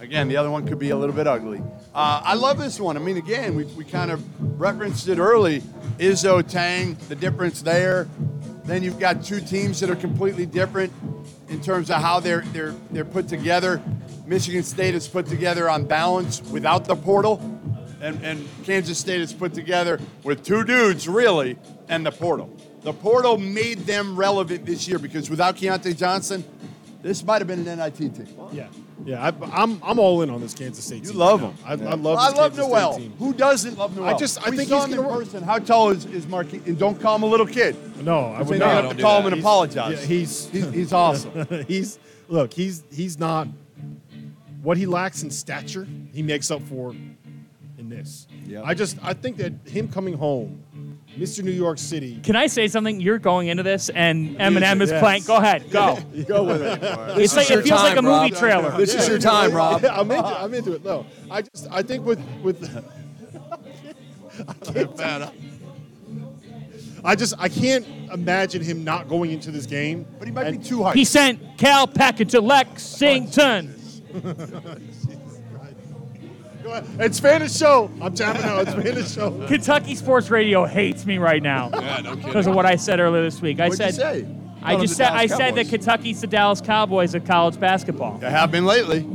again, the other one could be a little bit ugly. Uh, I love this one. I mean, again, we, we kind of referenced it early. Izzo, Tang, the difference there. Then you've got two teams that are completely different in terms of how they're they're they're put together. Michigan State is put together on balance without the portal, and, and Kansas State is put together with two dudes really and the portal. The portal made them relevant this year because without Keyontae Johnson, this might have been an NIT team. Yeah, yeah. I, I'm I'm all in on this Kansas State. You team love now. him. I, I love. Well, I this love Kansas Nowell. State team. Who doesn't love Nowell? I just- I we think saw he's him in gonna- person. How tall is is Markquis? And don't call him a little kid. No, I I would not. you don't have to do call that. him and He's- apologize. Yeah, he's he's, he's awesome. <laughs> he's look. He's he's not what he lacks in stature. He makes up for in this. Yeah. I just I think that him coming home, Mr. New York City. Can I say something? You're going into this, and Eminem is yes. playing. Go ahead, go. <laughs> Go with it. <laughs> It's like, it feels like a time, movie trailer. This is your time, Rob. <laughs> I'm into I'm into it. No, I just I think with with. I just I can't imagine him not going into this game. But he might And- be too hard. He sent Cal Packard to Lexington. Go ahead. It's Spanish show. I'm tapping out. It's Spanish show. Kentucky Sports Radio hates me right now because of what I said earlier this week. I What'd you said say? I Called just them said the I Dallas said that Cowboys. Kentucky's the Dallas Cowboys of college basketball, They have been lately.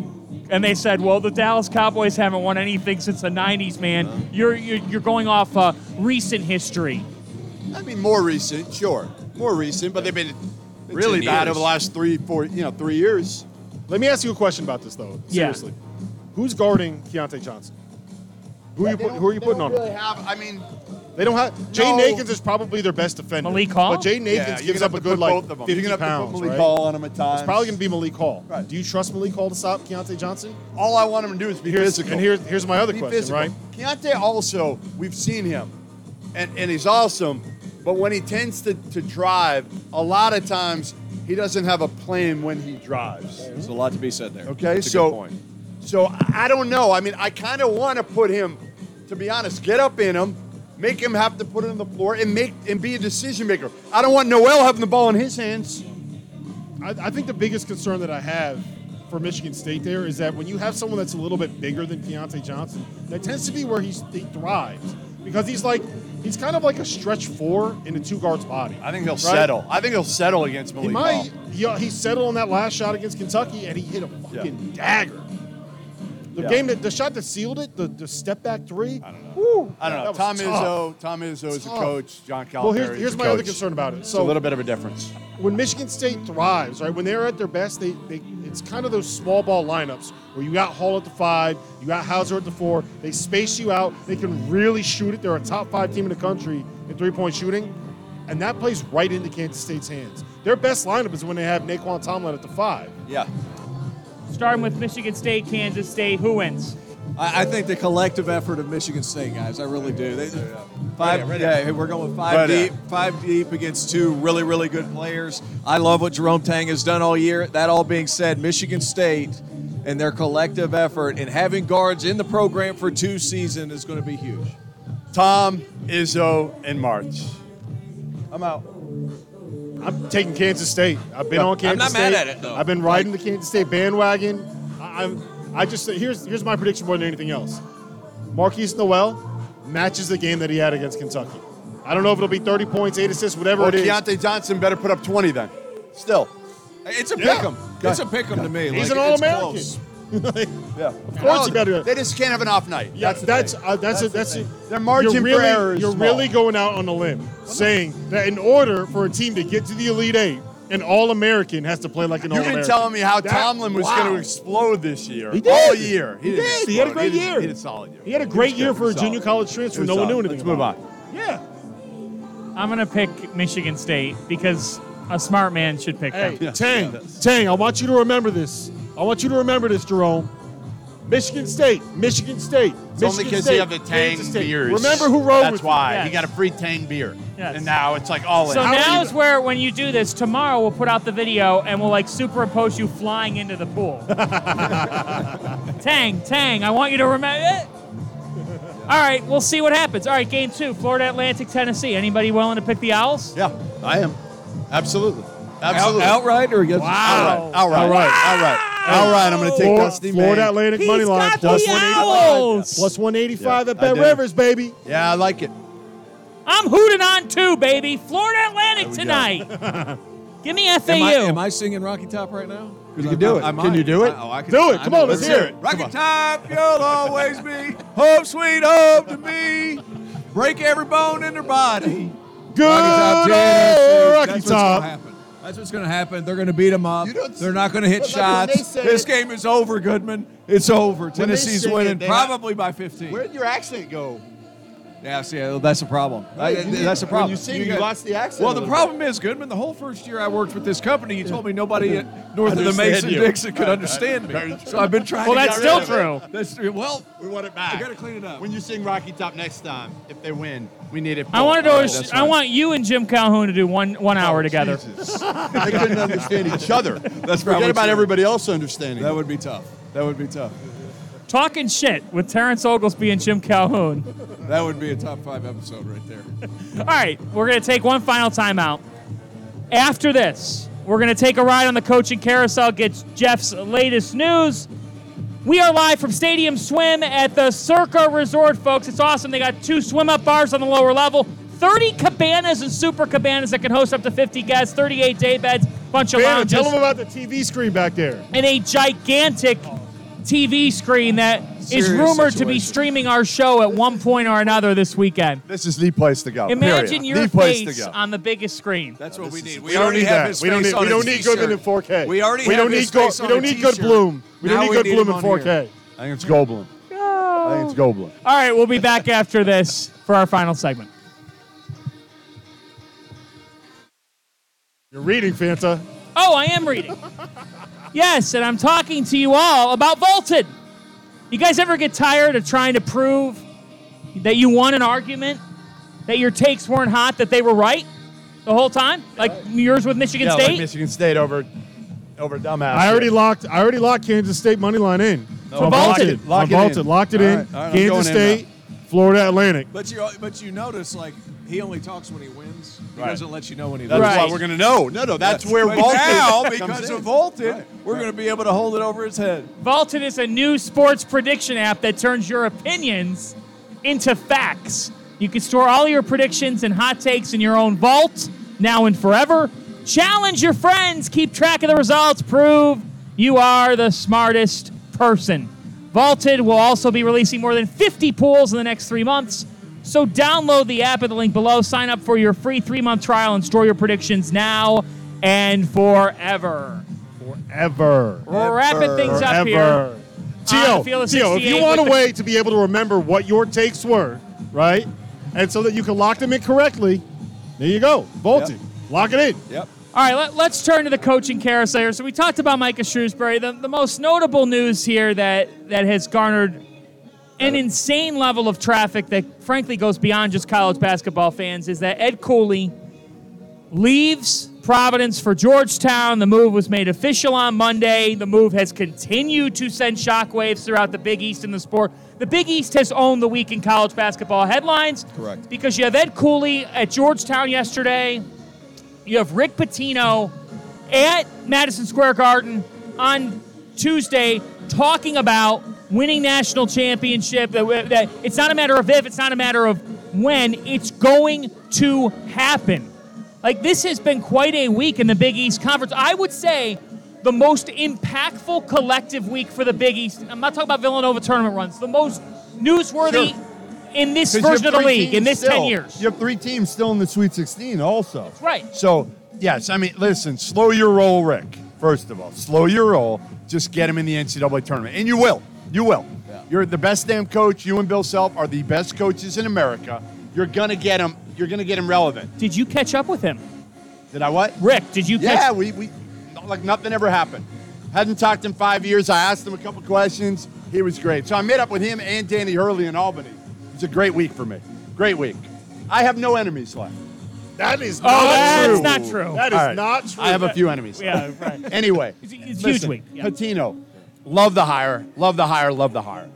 and they said, "Well, the Dallas Cowboys haven't won anything since the '90s, man. You're you're, you're going off uh, recent history." I mean, more recent, sure, more recent, but they've been really 10 bad years. over the last three, four, you know, three years. Let me ask you a question about this though. Yeah. Seriously, who's guarding Keyontae Johnson? Who are you put, Who are you putting on? Really have, I mean, They don't have. Jay No. Nakins is probably their best defender. Malik Hall? But Jaden Akins yeah, you're gives up a good put like both of them. 50 You're gonna have pounds, to put Malik right? Hall on him at times. It's probably going to be Malik Hall. Right. Do you trust Malik Hall to stop Keyontae Johnson? All I want him to do is be Here's, physical. and here's here's my other be question, physical. right? Keyontae also, we've seen him, and, and he's awesome, but when he tends to, to drive, a lot of times he doesn't have a plan when he drives. There's a lot to be said there. Okay, That's a so good point. So I I don't know. I mean, I kind of want to put him, to be honest, get up in him, make him have to put it on the floor, and make and be a decision maker. I don't want Nowell having the ball in his hands. I, I think the biggest concern that I have for Michigan State there is that when you have someone that's a little bit bigger than Keyontae Johnson, that tends to be where he's, he thrives because he's like He's kind of like a stretch four in a two guard's body. I think he'll Right? settle. I think he'll settle against Malik. He might. Ball. He, he settled on that last shot against Kentucky, and he hit a fucking dagger. The Yeah. game that the shot that sealed it, the, the step back three. I don't know. Woo, I don't know. Tom tough. Izzo. Tom Izzo is a coach. John Calipari Well, here's, here's my coach. other concern about it. It's So a little bit of a difference. when Michigan State thrives, right, when they're at their best, they, they it's kind of those small ball lineups where you got Hall at the five, you got Hauser at the four. They space you out. They can really shoot it. They're a top five team in the country in three point shooting, and that plays right into Kansas State's hands. Their best lineup is when they have Nae'Qwan Tomlin at the five. Yeah. Starting with Michigan State, Kansas State. Who wins? I, I think the collective effort of Michigan State guys. I really do. They, five, Ready, yeah, ready. we're going five Ready. deep, five deep against two really, really good players. I love what Jerome Tang has done all year. That all being said, Michigan State and their collective effort and having guards in the program for two seasons is going to be huge. Tom, Izzo, and March. I'm out. I'm taking Kansas State. I've been Yeah. on I'm not State. mad at it, though. I've been riding the Kansas State bandwagon. I, I'm. I just here's here's my prediction more than anything else. Markquis Nowell matches the game that he had against Kentucky. I don't know if it'll be 30 points, eight assists, whatever Well, it is. Keyontae Johnson better put up 20 then. Still. It's a Yeah. pick 'em. It's a pick 'em to me. He's Like, an All-American. <laughs> close. Yeah. Of course, you better. They just can't have an off night. Yeah, that's the that's thing. uh, that's a, the that's a, thing. Their margin you're for really, error is You're small. really going out on a limb, saying that in order for a team to get to the Elite Eight, an All American has to play like an All American. You've been telling me how That- Tomlin was wow. going to explode this year. He did. All year. He didn't did. He had a great He did- year. He did a solid year. He had a great year for a Solid. junior college transfer. He was No one knew anything Let's move about. on. Yeah. I'm gonna pick Michigan State because a smart man should pick Hey, them. Tang, Tang, I want you to remember this. I want you to remember this, Jerome. Michigan State, Michigan State. It's only because State, you have the Tang beers. Remember who rode That's with you. why. Yes. He got a free Tang beer. Yes. And now it's like all in. So How now is where when you do this tomorrow, we'll put out the video and we'll like superimpose you flying into the pool. <laughs> tang, Tang, I want you to remember it. All right, we'll see what happens. All right, game two, Florida Atlantic, Tennessee. Anybody willing to pick the Owls? Yeah, I am. Absolutely. Out, Absolutely. outright or against? Wow. Outright. Outright. Outright. Outright. I'm going to take Florida, Dusty Florida Atlantic He's money line got plus the 185. Owls. Plus 185 at I Bet do. Rivers, baby. Yeah, I like it. I'm hooting on too, baby. Florida Atlantic we tonight. <laughs> Give me FAU. Am I, am I singing Rocky Top right now? 'Cause You can do it. I Can you do it? I- oh, I can- Do it. I Come on, let's hear it. Rocky Come on. Top, you'll always be home sweet home to me. Break every bone in their body. Good Rocky Top, old Tennessee. Rocky That's what's Top. gonna happen. That's what's going to happen. They're going to beat them up. They're not going to hit but like when they shots. This it- game is over, Goodman. It's over. Tennessee's it, winning, they- probably by 15. Where'd your accent go? Yeah, see, that's a problem. I- you that's a problem. you sing, you got- lost the accent Well, the little problem is, Goodman, the whole first year I worked with this company, you told me nobody <laughs> at north of the Mason you. Dixon could understand me. So I've been trying well, to that's get still rid of it. true. That's true. Well, we want it back. I got to clean it up. When you sing Rocky Top next time, if they win, we need it. I want to full. do. I want you and Jim Calhoun to do one one hour oh, together. they couldn't understand each other. <laughs> That's Forget probably about true. everybody else understanding. That would be tough. That would be tough. Talking shit with Terrence Oglesby and Jim Calhoun. That would be a top five episode right there. All right, we're going to take one final timeout. After this, we're going to take a ride on the coaching carousel, get Jeff's latest news. We are live from Stadium Swim at the Circa Resort, folks. It's awesome. They got two swim up bars on the lower level, 30 cabanas and super cabanas that can host up to 50 guests, 38 day beds, bunch of Banner, lounges, tell them about the TV screen back there. and a gigantic TV screen that is Serious rumored to be situation. streaming our show at one point or another this weekend. This is the place to go. Imagine period. your the place face to go. on the biggest screen. That's what we need. We don't need that. We don't need. We don't need Goodman in 4K. We already We have don't his need. Go, face we on don't a need good t-shirt. bloom. We Now don't need good bloom him in on 4K. here. I think it's Goblin. I think it's Goblin. All right, we'll be back after this for our final segment. You're reading, Fanta. Oh, I am reading. <laughs> Yes, and I'm talking to you all about Vaulted. You guys ever get tired of trying to prove that you won an argument, that your takes weren't hot, that they were right the whole time? Like yours with Michigan Yeah, State? like Michigan State over over dumbass. I already locked. I already locked Kansas State money line in. So On vaulted. On Lock it vaulted. in. Locked it All in. right, all right, I'm Kansas going in State, Florida Atlantic. But you, but you notice, like, he only talks when he wins. He Right. doesn't let you know when he does. That's loses. Right. why we're gonna know. No, no, that's where But Vaulted now, comes because in. of Vaulted, we're going to be able to hold it over his head. Vaulted is a new sports prediction app that turns your opinions into facts. You can store all your predictions and hot takes in your own vault, now and forever. Challenge your friends, keep track of the results, prove you are the smartest person. Vaulted will also be releasing more than 50 pools in the next three months. So download the app at the link below, sign up for your free three month trial, and store your predictions now and forever. Forever. We're wrapping things up here. Ever. on Gio, the Field of Gio, if you want a with the- way to be able to remember what your takes were, right? And so that you can lock them in correctly, there you go. Vaulted. Lock it in. Yep. All right, let, let's turn to the coaching carousel. here. So we talked about Micah Shrewsberry. The, the most notable news here that that has garnered an insane level of traffic that frankly goes beyond just college basketball fans is that Ed Cooley leaves Providence for Georgetown. The move was made official on Monday. The move has continued to send shockwaves throughout the Big East in the sport. The Big East has owned the week in college basketball headlines. Correct. Because you have Ed Cooley at Georgetown yesterday. You have Rick Pitino at Madison Square Garden on Tuesday talking about winning national championship. It's not a matter of if, it's not a matter of when. It's going to happen. Like this has been quite a week in the Big East Conference. I would say the most impactful collective week for the Big East. I'm not talking about Villanova tournament runs. The most newsworthy Sure. in this version of the league in this 10 years. You have three teams still in the Sweet 16 also. Right. So, yes, I mean, listen, slow your roll, Rick, first of all. Slow your roll. Just get him in the NCAA tournament. And you will. You will. You're the best damn coach. You and Bill Self are the best coaches in America. You're going to get him. You're going to get him relevant. Did you catch up with him? Did I what? Rick, did you catch Yeah, we, we like nothing ever happened. Hadn't talked in five years. I asked him a couple questions. He was great. So I met up with him and Danny Hurley in Albany. It was a great week for me. Great week. I have no enemies left. That is oh, not Oh, that's true. not true. That is All right. not true. I have a few enemies. Yeah, right. Anyway, It's- it's listen, huge week, yeah. Pitino, love the hire, love the hire, love the hire.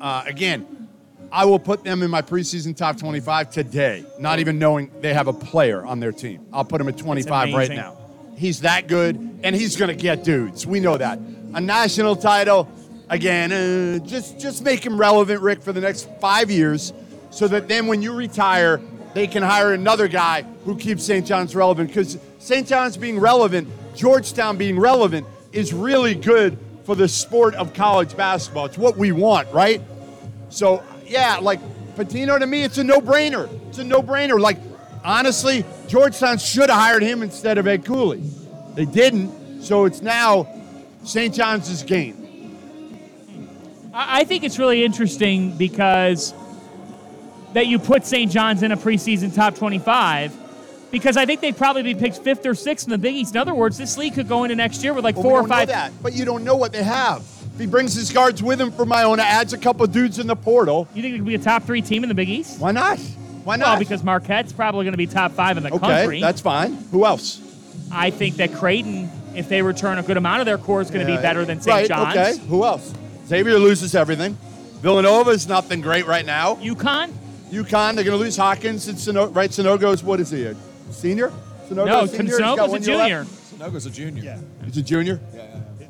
Uh, again, I will put them in my preseason top 25 today, not even knowing they have a player on their team. I'll put him at 25 right now. He's that good, and he's going to get dudes. We know that. A national title, again, uh, just just make him relevant, Rick, for the next five years, so that then when you retire, they can hire another guy who keeps St. John's relevant. Because St. John's being relevant, Georgetown being relevant, is really good for the sport of college basketball. It's what we want, right? So yeah, like Pitino to me, it's a no-brainer. It's a no-brainer. Like honestly, Georgetown should have hired him instead of Ed Cooley. They didn't, so it's now St. John's game. I think it's really interesting because that you put St. John's in a preseason top 25 because I think they'd probably be picked fifth or sixth in the Big East. In other words, this league could go into next year with like Well, four or five. that, but you don't know what they have. If he brings his guards with him from Iona, adds a couple dudes in the portal, You think it could be a top three team in the Big East? why not? Why not? Well, because Marquette's probably going to be top five in the okay, country. that's fine. Who else? I think that Creighton, if they return a good amount of their core, is going to Yeah, be better than St. right, John's. Okay, who else? Xavier loses everything. Villanova is nothing great right now. UConn? UConn, they're going to lose Hawkins. And Sino- right, Sanogo's, what is he, senior? Sanogo No, senior? He's got Sanogo's a one year left? junior. Sanogo's a junior. Yeah. He's a junior?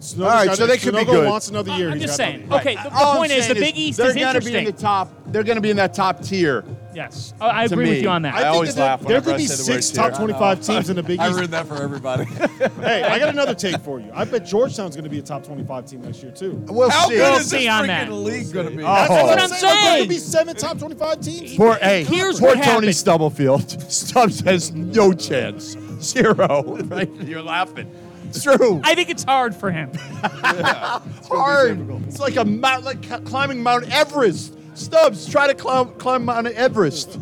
Sanogo's All right, so it. they could be Sanogo good. wants another year. I'm He's just got saying. another Okay, year. the, the All I'm point is the saying Big East they're is gonna interesting. be in the top. They're going to be in that top tier. Yes, Oh, I To agree with me. you on that. I I think always that there- laugh there whenever could I be say the word six tier. top 25 teams in the Big I East. ruined that for everybody. <laughs> Hey, I got another take for you. I bet Georgetown's going to be a top 25 team next year, too. We'll How see. good We'll is see this on freaking that. league going to be? Oh. what I'm saying. There could be seven top 25 teams. Poor, hey, Here's poor what Tony happened. Stubblefield. <laughs> Stubbs has no chance. Zero. Right? You're laughing. It's true. I think it's hard for him. <laughs> hard. It's like a mount, like c- climbing Mount Everest. Stubbs, try to climb, climb Mount Everest.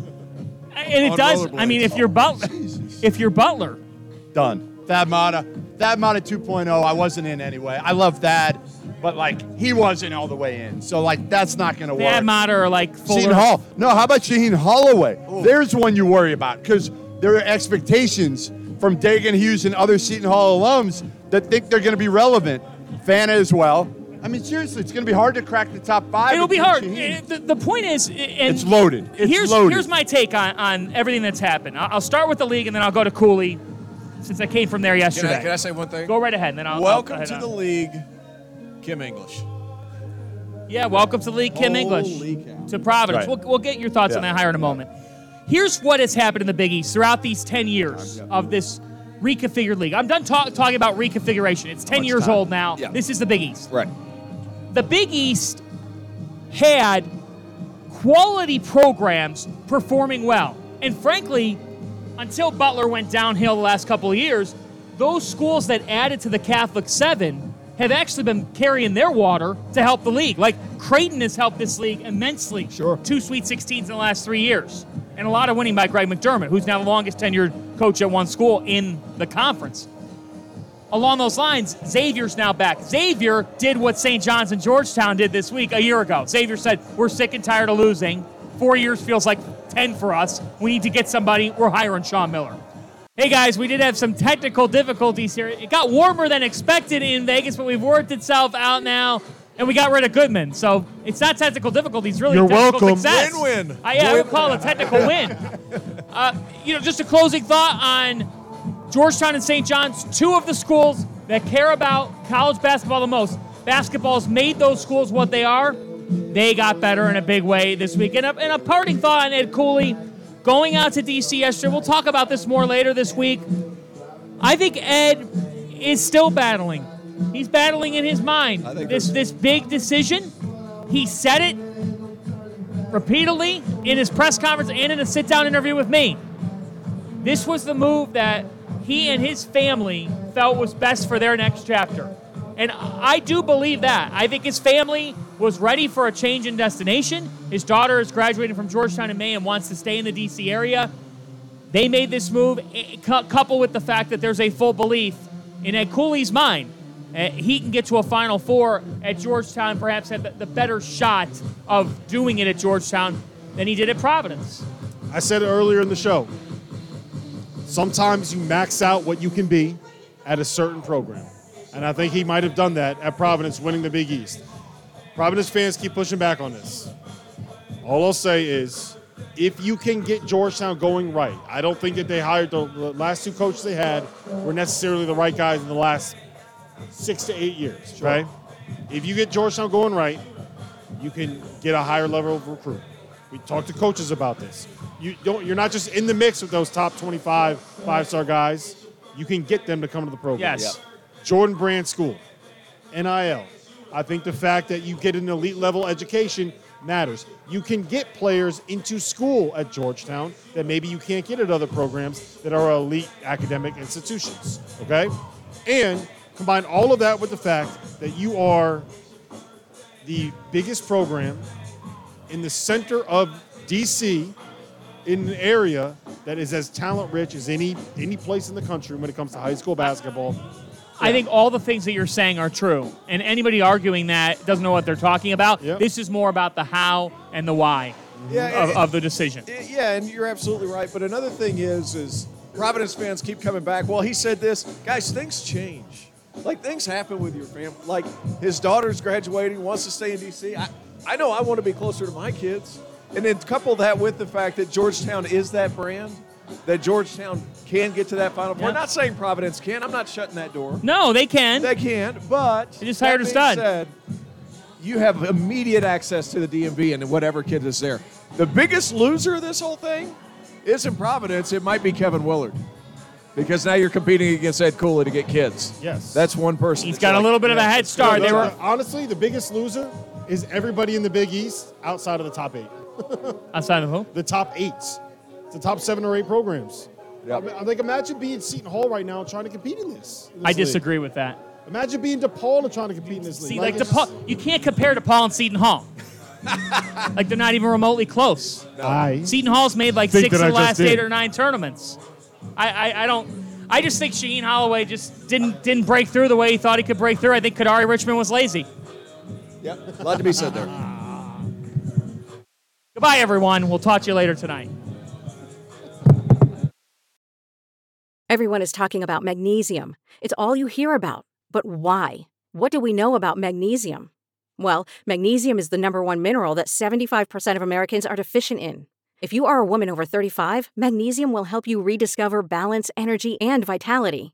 and it On does. I mean, if you're Butler, if you're Butler, Done. Thad Matta. Thad Matta 2.0. I wasn't in anyway. I love Thad, but like he wasn't all the way in. So like that's not going to work. Thad Matta or like Fuller. Seton Hall. No, how about Shaheen Holloway? There's one you worry about because there are expectations from Dagan Hughes and other Seton Hall alums that think they're going to be relevant. Fanta as well. I mean, seriously, it's going to be hard to crack the top five. It'll be hard. Shaheen. The, the point is, and It's loaded. It's here's loaded. here's my take on, on everything that's happened. I'll, I'll start with the league, and then I'll go to Cooley, since I came from there Can yesterday. I, can I say one thing? Go right ahead, and then I'll. Welcome I'll, to I'll- the league, Kim English. Yeah, welcome to the league, Kim Holy English cow. to Providence. Right. We'll, we'll get your thoughts on that hire in a moment. here's what has happened in the Big East throughout these 10 years of this reconfigured league. I'm done talk, talking about reconfiguration. It's 10 years old now. Yeah. This is the Big East. Right. The Big East had quality programs performing well. And frankly, until Butler went downhill the last couple of years, those schools that added to the Catholic Seven have actually been carrying their water to help the league. Like Creighton has helped this league immensely. Sure. Two Sweet 16s in the last three years. And a lot of winning by Greg McDermott, who's now the longest tenured coach at one school in the conference. Along those lines, Xavier's now back. Xavier did what St. John's and Georgetown did this week a year ago. Xavier said, We're sick and tired of losing. Four years feels like 10 for us. We need to get somebody. We're hiring Sean Miller. Hey guys, we did have some technical difficulties here. It got warmer than expected in Vegas, but we've worked itself out now, and we got rid of Goodman. So it's not technical difficulties, really You're technical welcome. success. Win-win. I, yeah, I would call it a technical win. <laughs> Uh, you know, just a closing thought on Georgetown and St. John's, two of the schools that care about college basketball the most. Basketball has made those schools what they are. They got better in a big way this week. And a, and a parting thought on Ed Cooley going out to D.C. yesterday. We'll talk about this more later this week. I think Ed is still battling. He's battling in his mind I think this this big decision. He said it repeatedly in his press conference and in a sit down interview with me. This was the move that he and his family felt was best for their next chapter. And I do believe that. I think his family was ready for a change in destination. His daughter is graduating from Georgetown in May and wants to stay in the D.C. area. They made this move, eh, coupled with the fact that there's a full belief in Ed Cooley's mind. eh, he can get to a Final Four at Georgetown, perhaps have the- better shot of doing it at Georgetown than he did at Providence. I said earlier in the show. Sometimes you max out what you can be at a certain program. And I think he might have done that at Providence winning the Big East. Providence fans keep pushing back on this. All I'll say is if you can get Georgetown going right, I don't think that they hired the, the last two coaches they had were necessarily the right guys in the last six to eight years, right? If you get Georgetown going right, you can get a higher level of recruit. We talked to coaches about this. You don't. You're not just in the mix with those top 25 five-star guys. You can get them to come to the program. Yes. Jordan Brand School, NIL. I think the fact that you get an elite level education matters. You can get players into school at Georgetown that maybe you can't get at other programs that are elite academic institutions. Okay? And combine all of that with the fact that you are the biggest program in the center of DC in an area that is as talent rich as any any place in the country when it comes to high school basketball. I think all the things that you're saying are true. And anybody arguing that doesn't know what they're talking about. Yep. This is more about the how and the why Yeah, of, and- of the decision. Yeah, and you're absolutely right. But another thing is, is Providence fans keep coming back. Well, he said this, guys. Things change. Like things happen with your family. Like his daughter's graduating, wants to stay in DC. I, I know I want to be closer to my kids, and then couple that with the fact that Georgetown is that brand. That Georgetown can get to that final four. Yeah. Not saying Providence can. I'm not shutting that door. No, they can. They can, but They just hired a stud. Said, you have immediate access to the DMV and whatever kid is there. The biggest loser of this whole thing isn't Providence. It might be Kevin Willard. Because now you're competing against Ed Cooley to get kids. Yes. That's one person. He's that's got a like- little bit of a head start. No, They were honestly the biggest loser is everybody in the Big East outside of the top eight. <laughs> outside of who? The top eight, the top seven or eight programs. Yep. I mean, like imagine being Seton Hall right now and trying to compete in this. in this I league. disagree with that. Imagine being DePaul and trying to compete in this league. See, like it's DePaul, just- you can't compare DePaul and Seton Hall. <laughs> like they're not even remotely close. I Seton Hall's made like six of the last did. eight or nine tournaments. I, I, I don't. I just think Shaheen Holloway just didn't didn't break through the way he thought he could break through. I think Kadari Richmond was lazy. Yep. A lot to be said there. <laughs> Goodbye, everyone. We'll talk to you later tonight. Everyone is talking about magnesium. It's all you hear about. But why? What do we know about magnesium? Well, magnesium is the number one mineral that 75% of Americans are deficient in. If you are a woman over 35, magnesium will help you rediscover balance, energy, and vitality.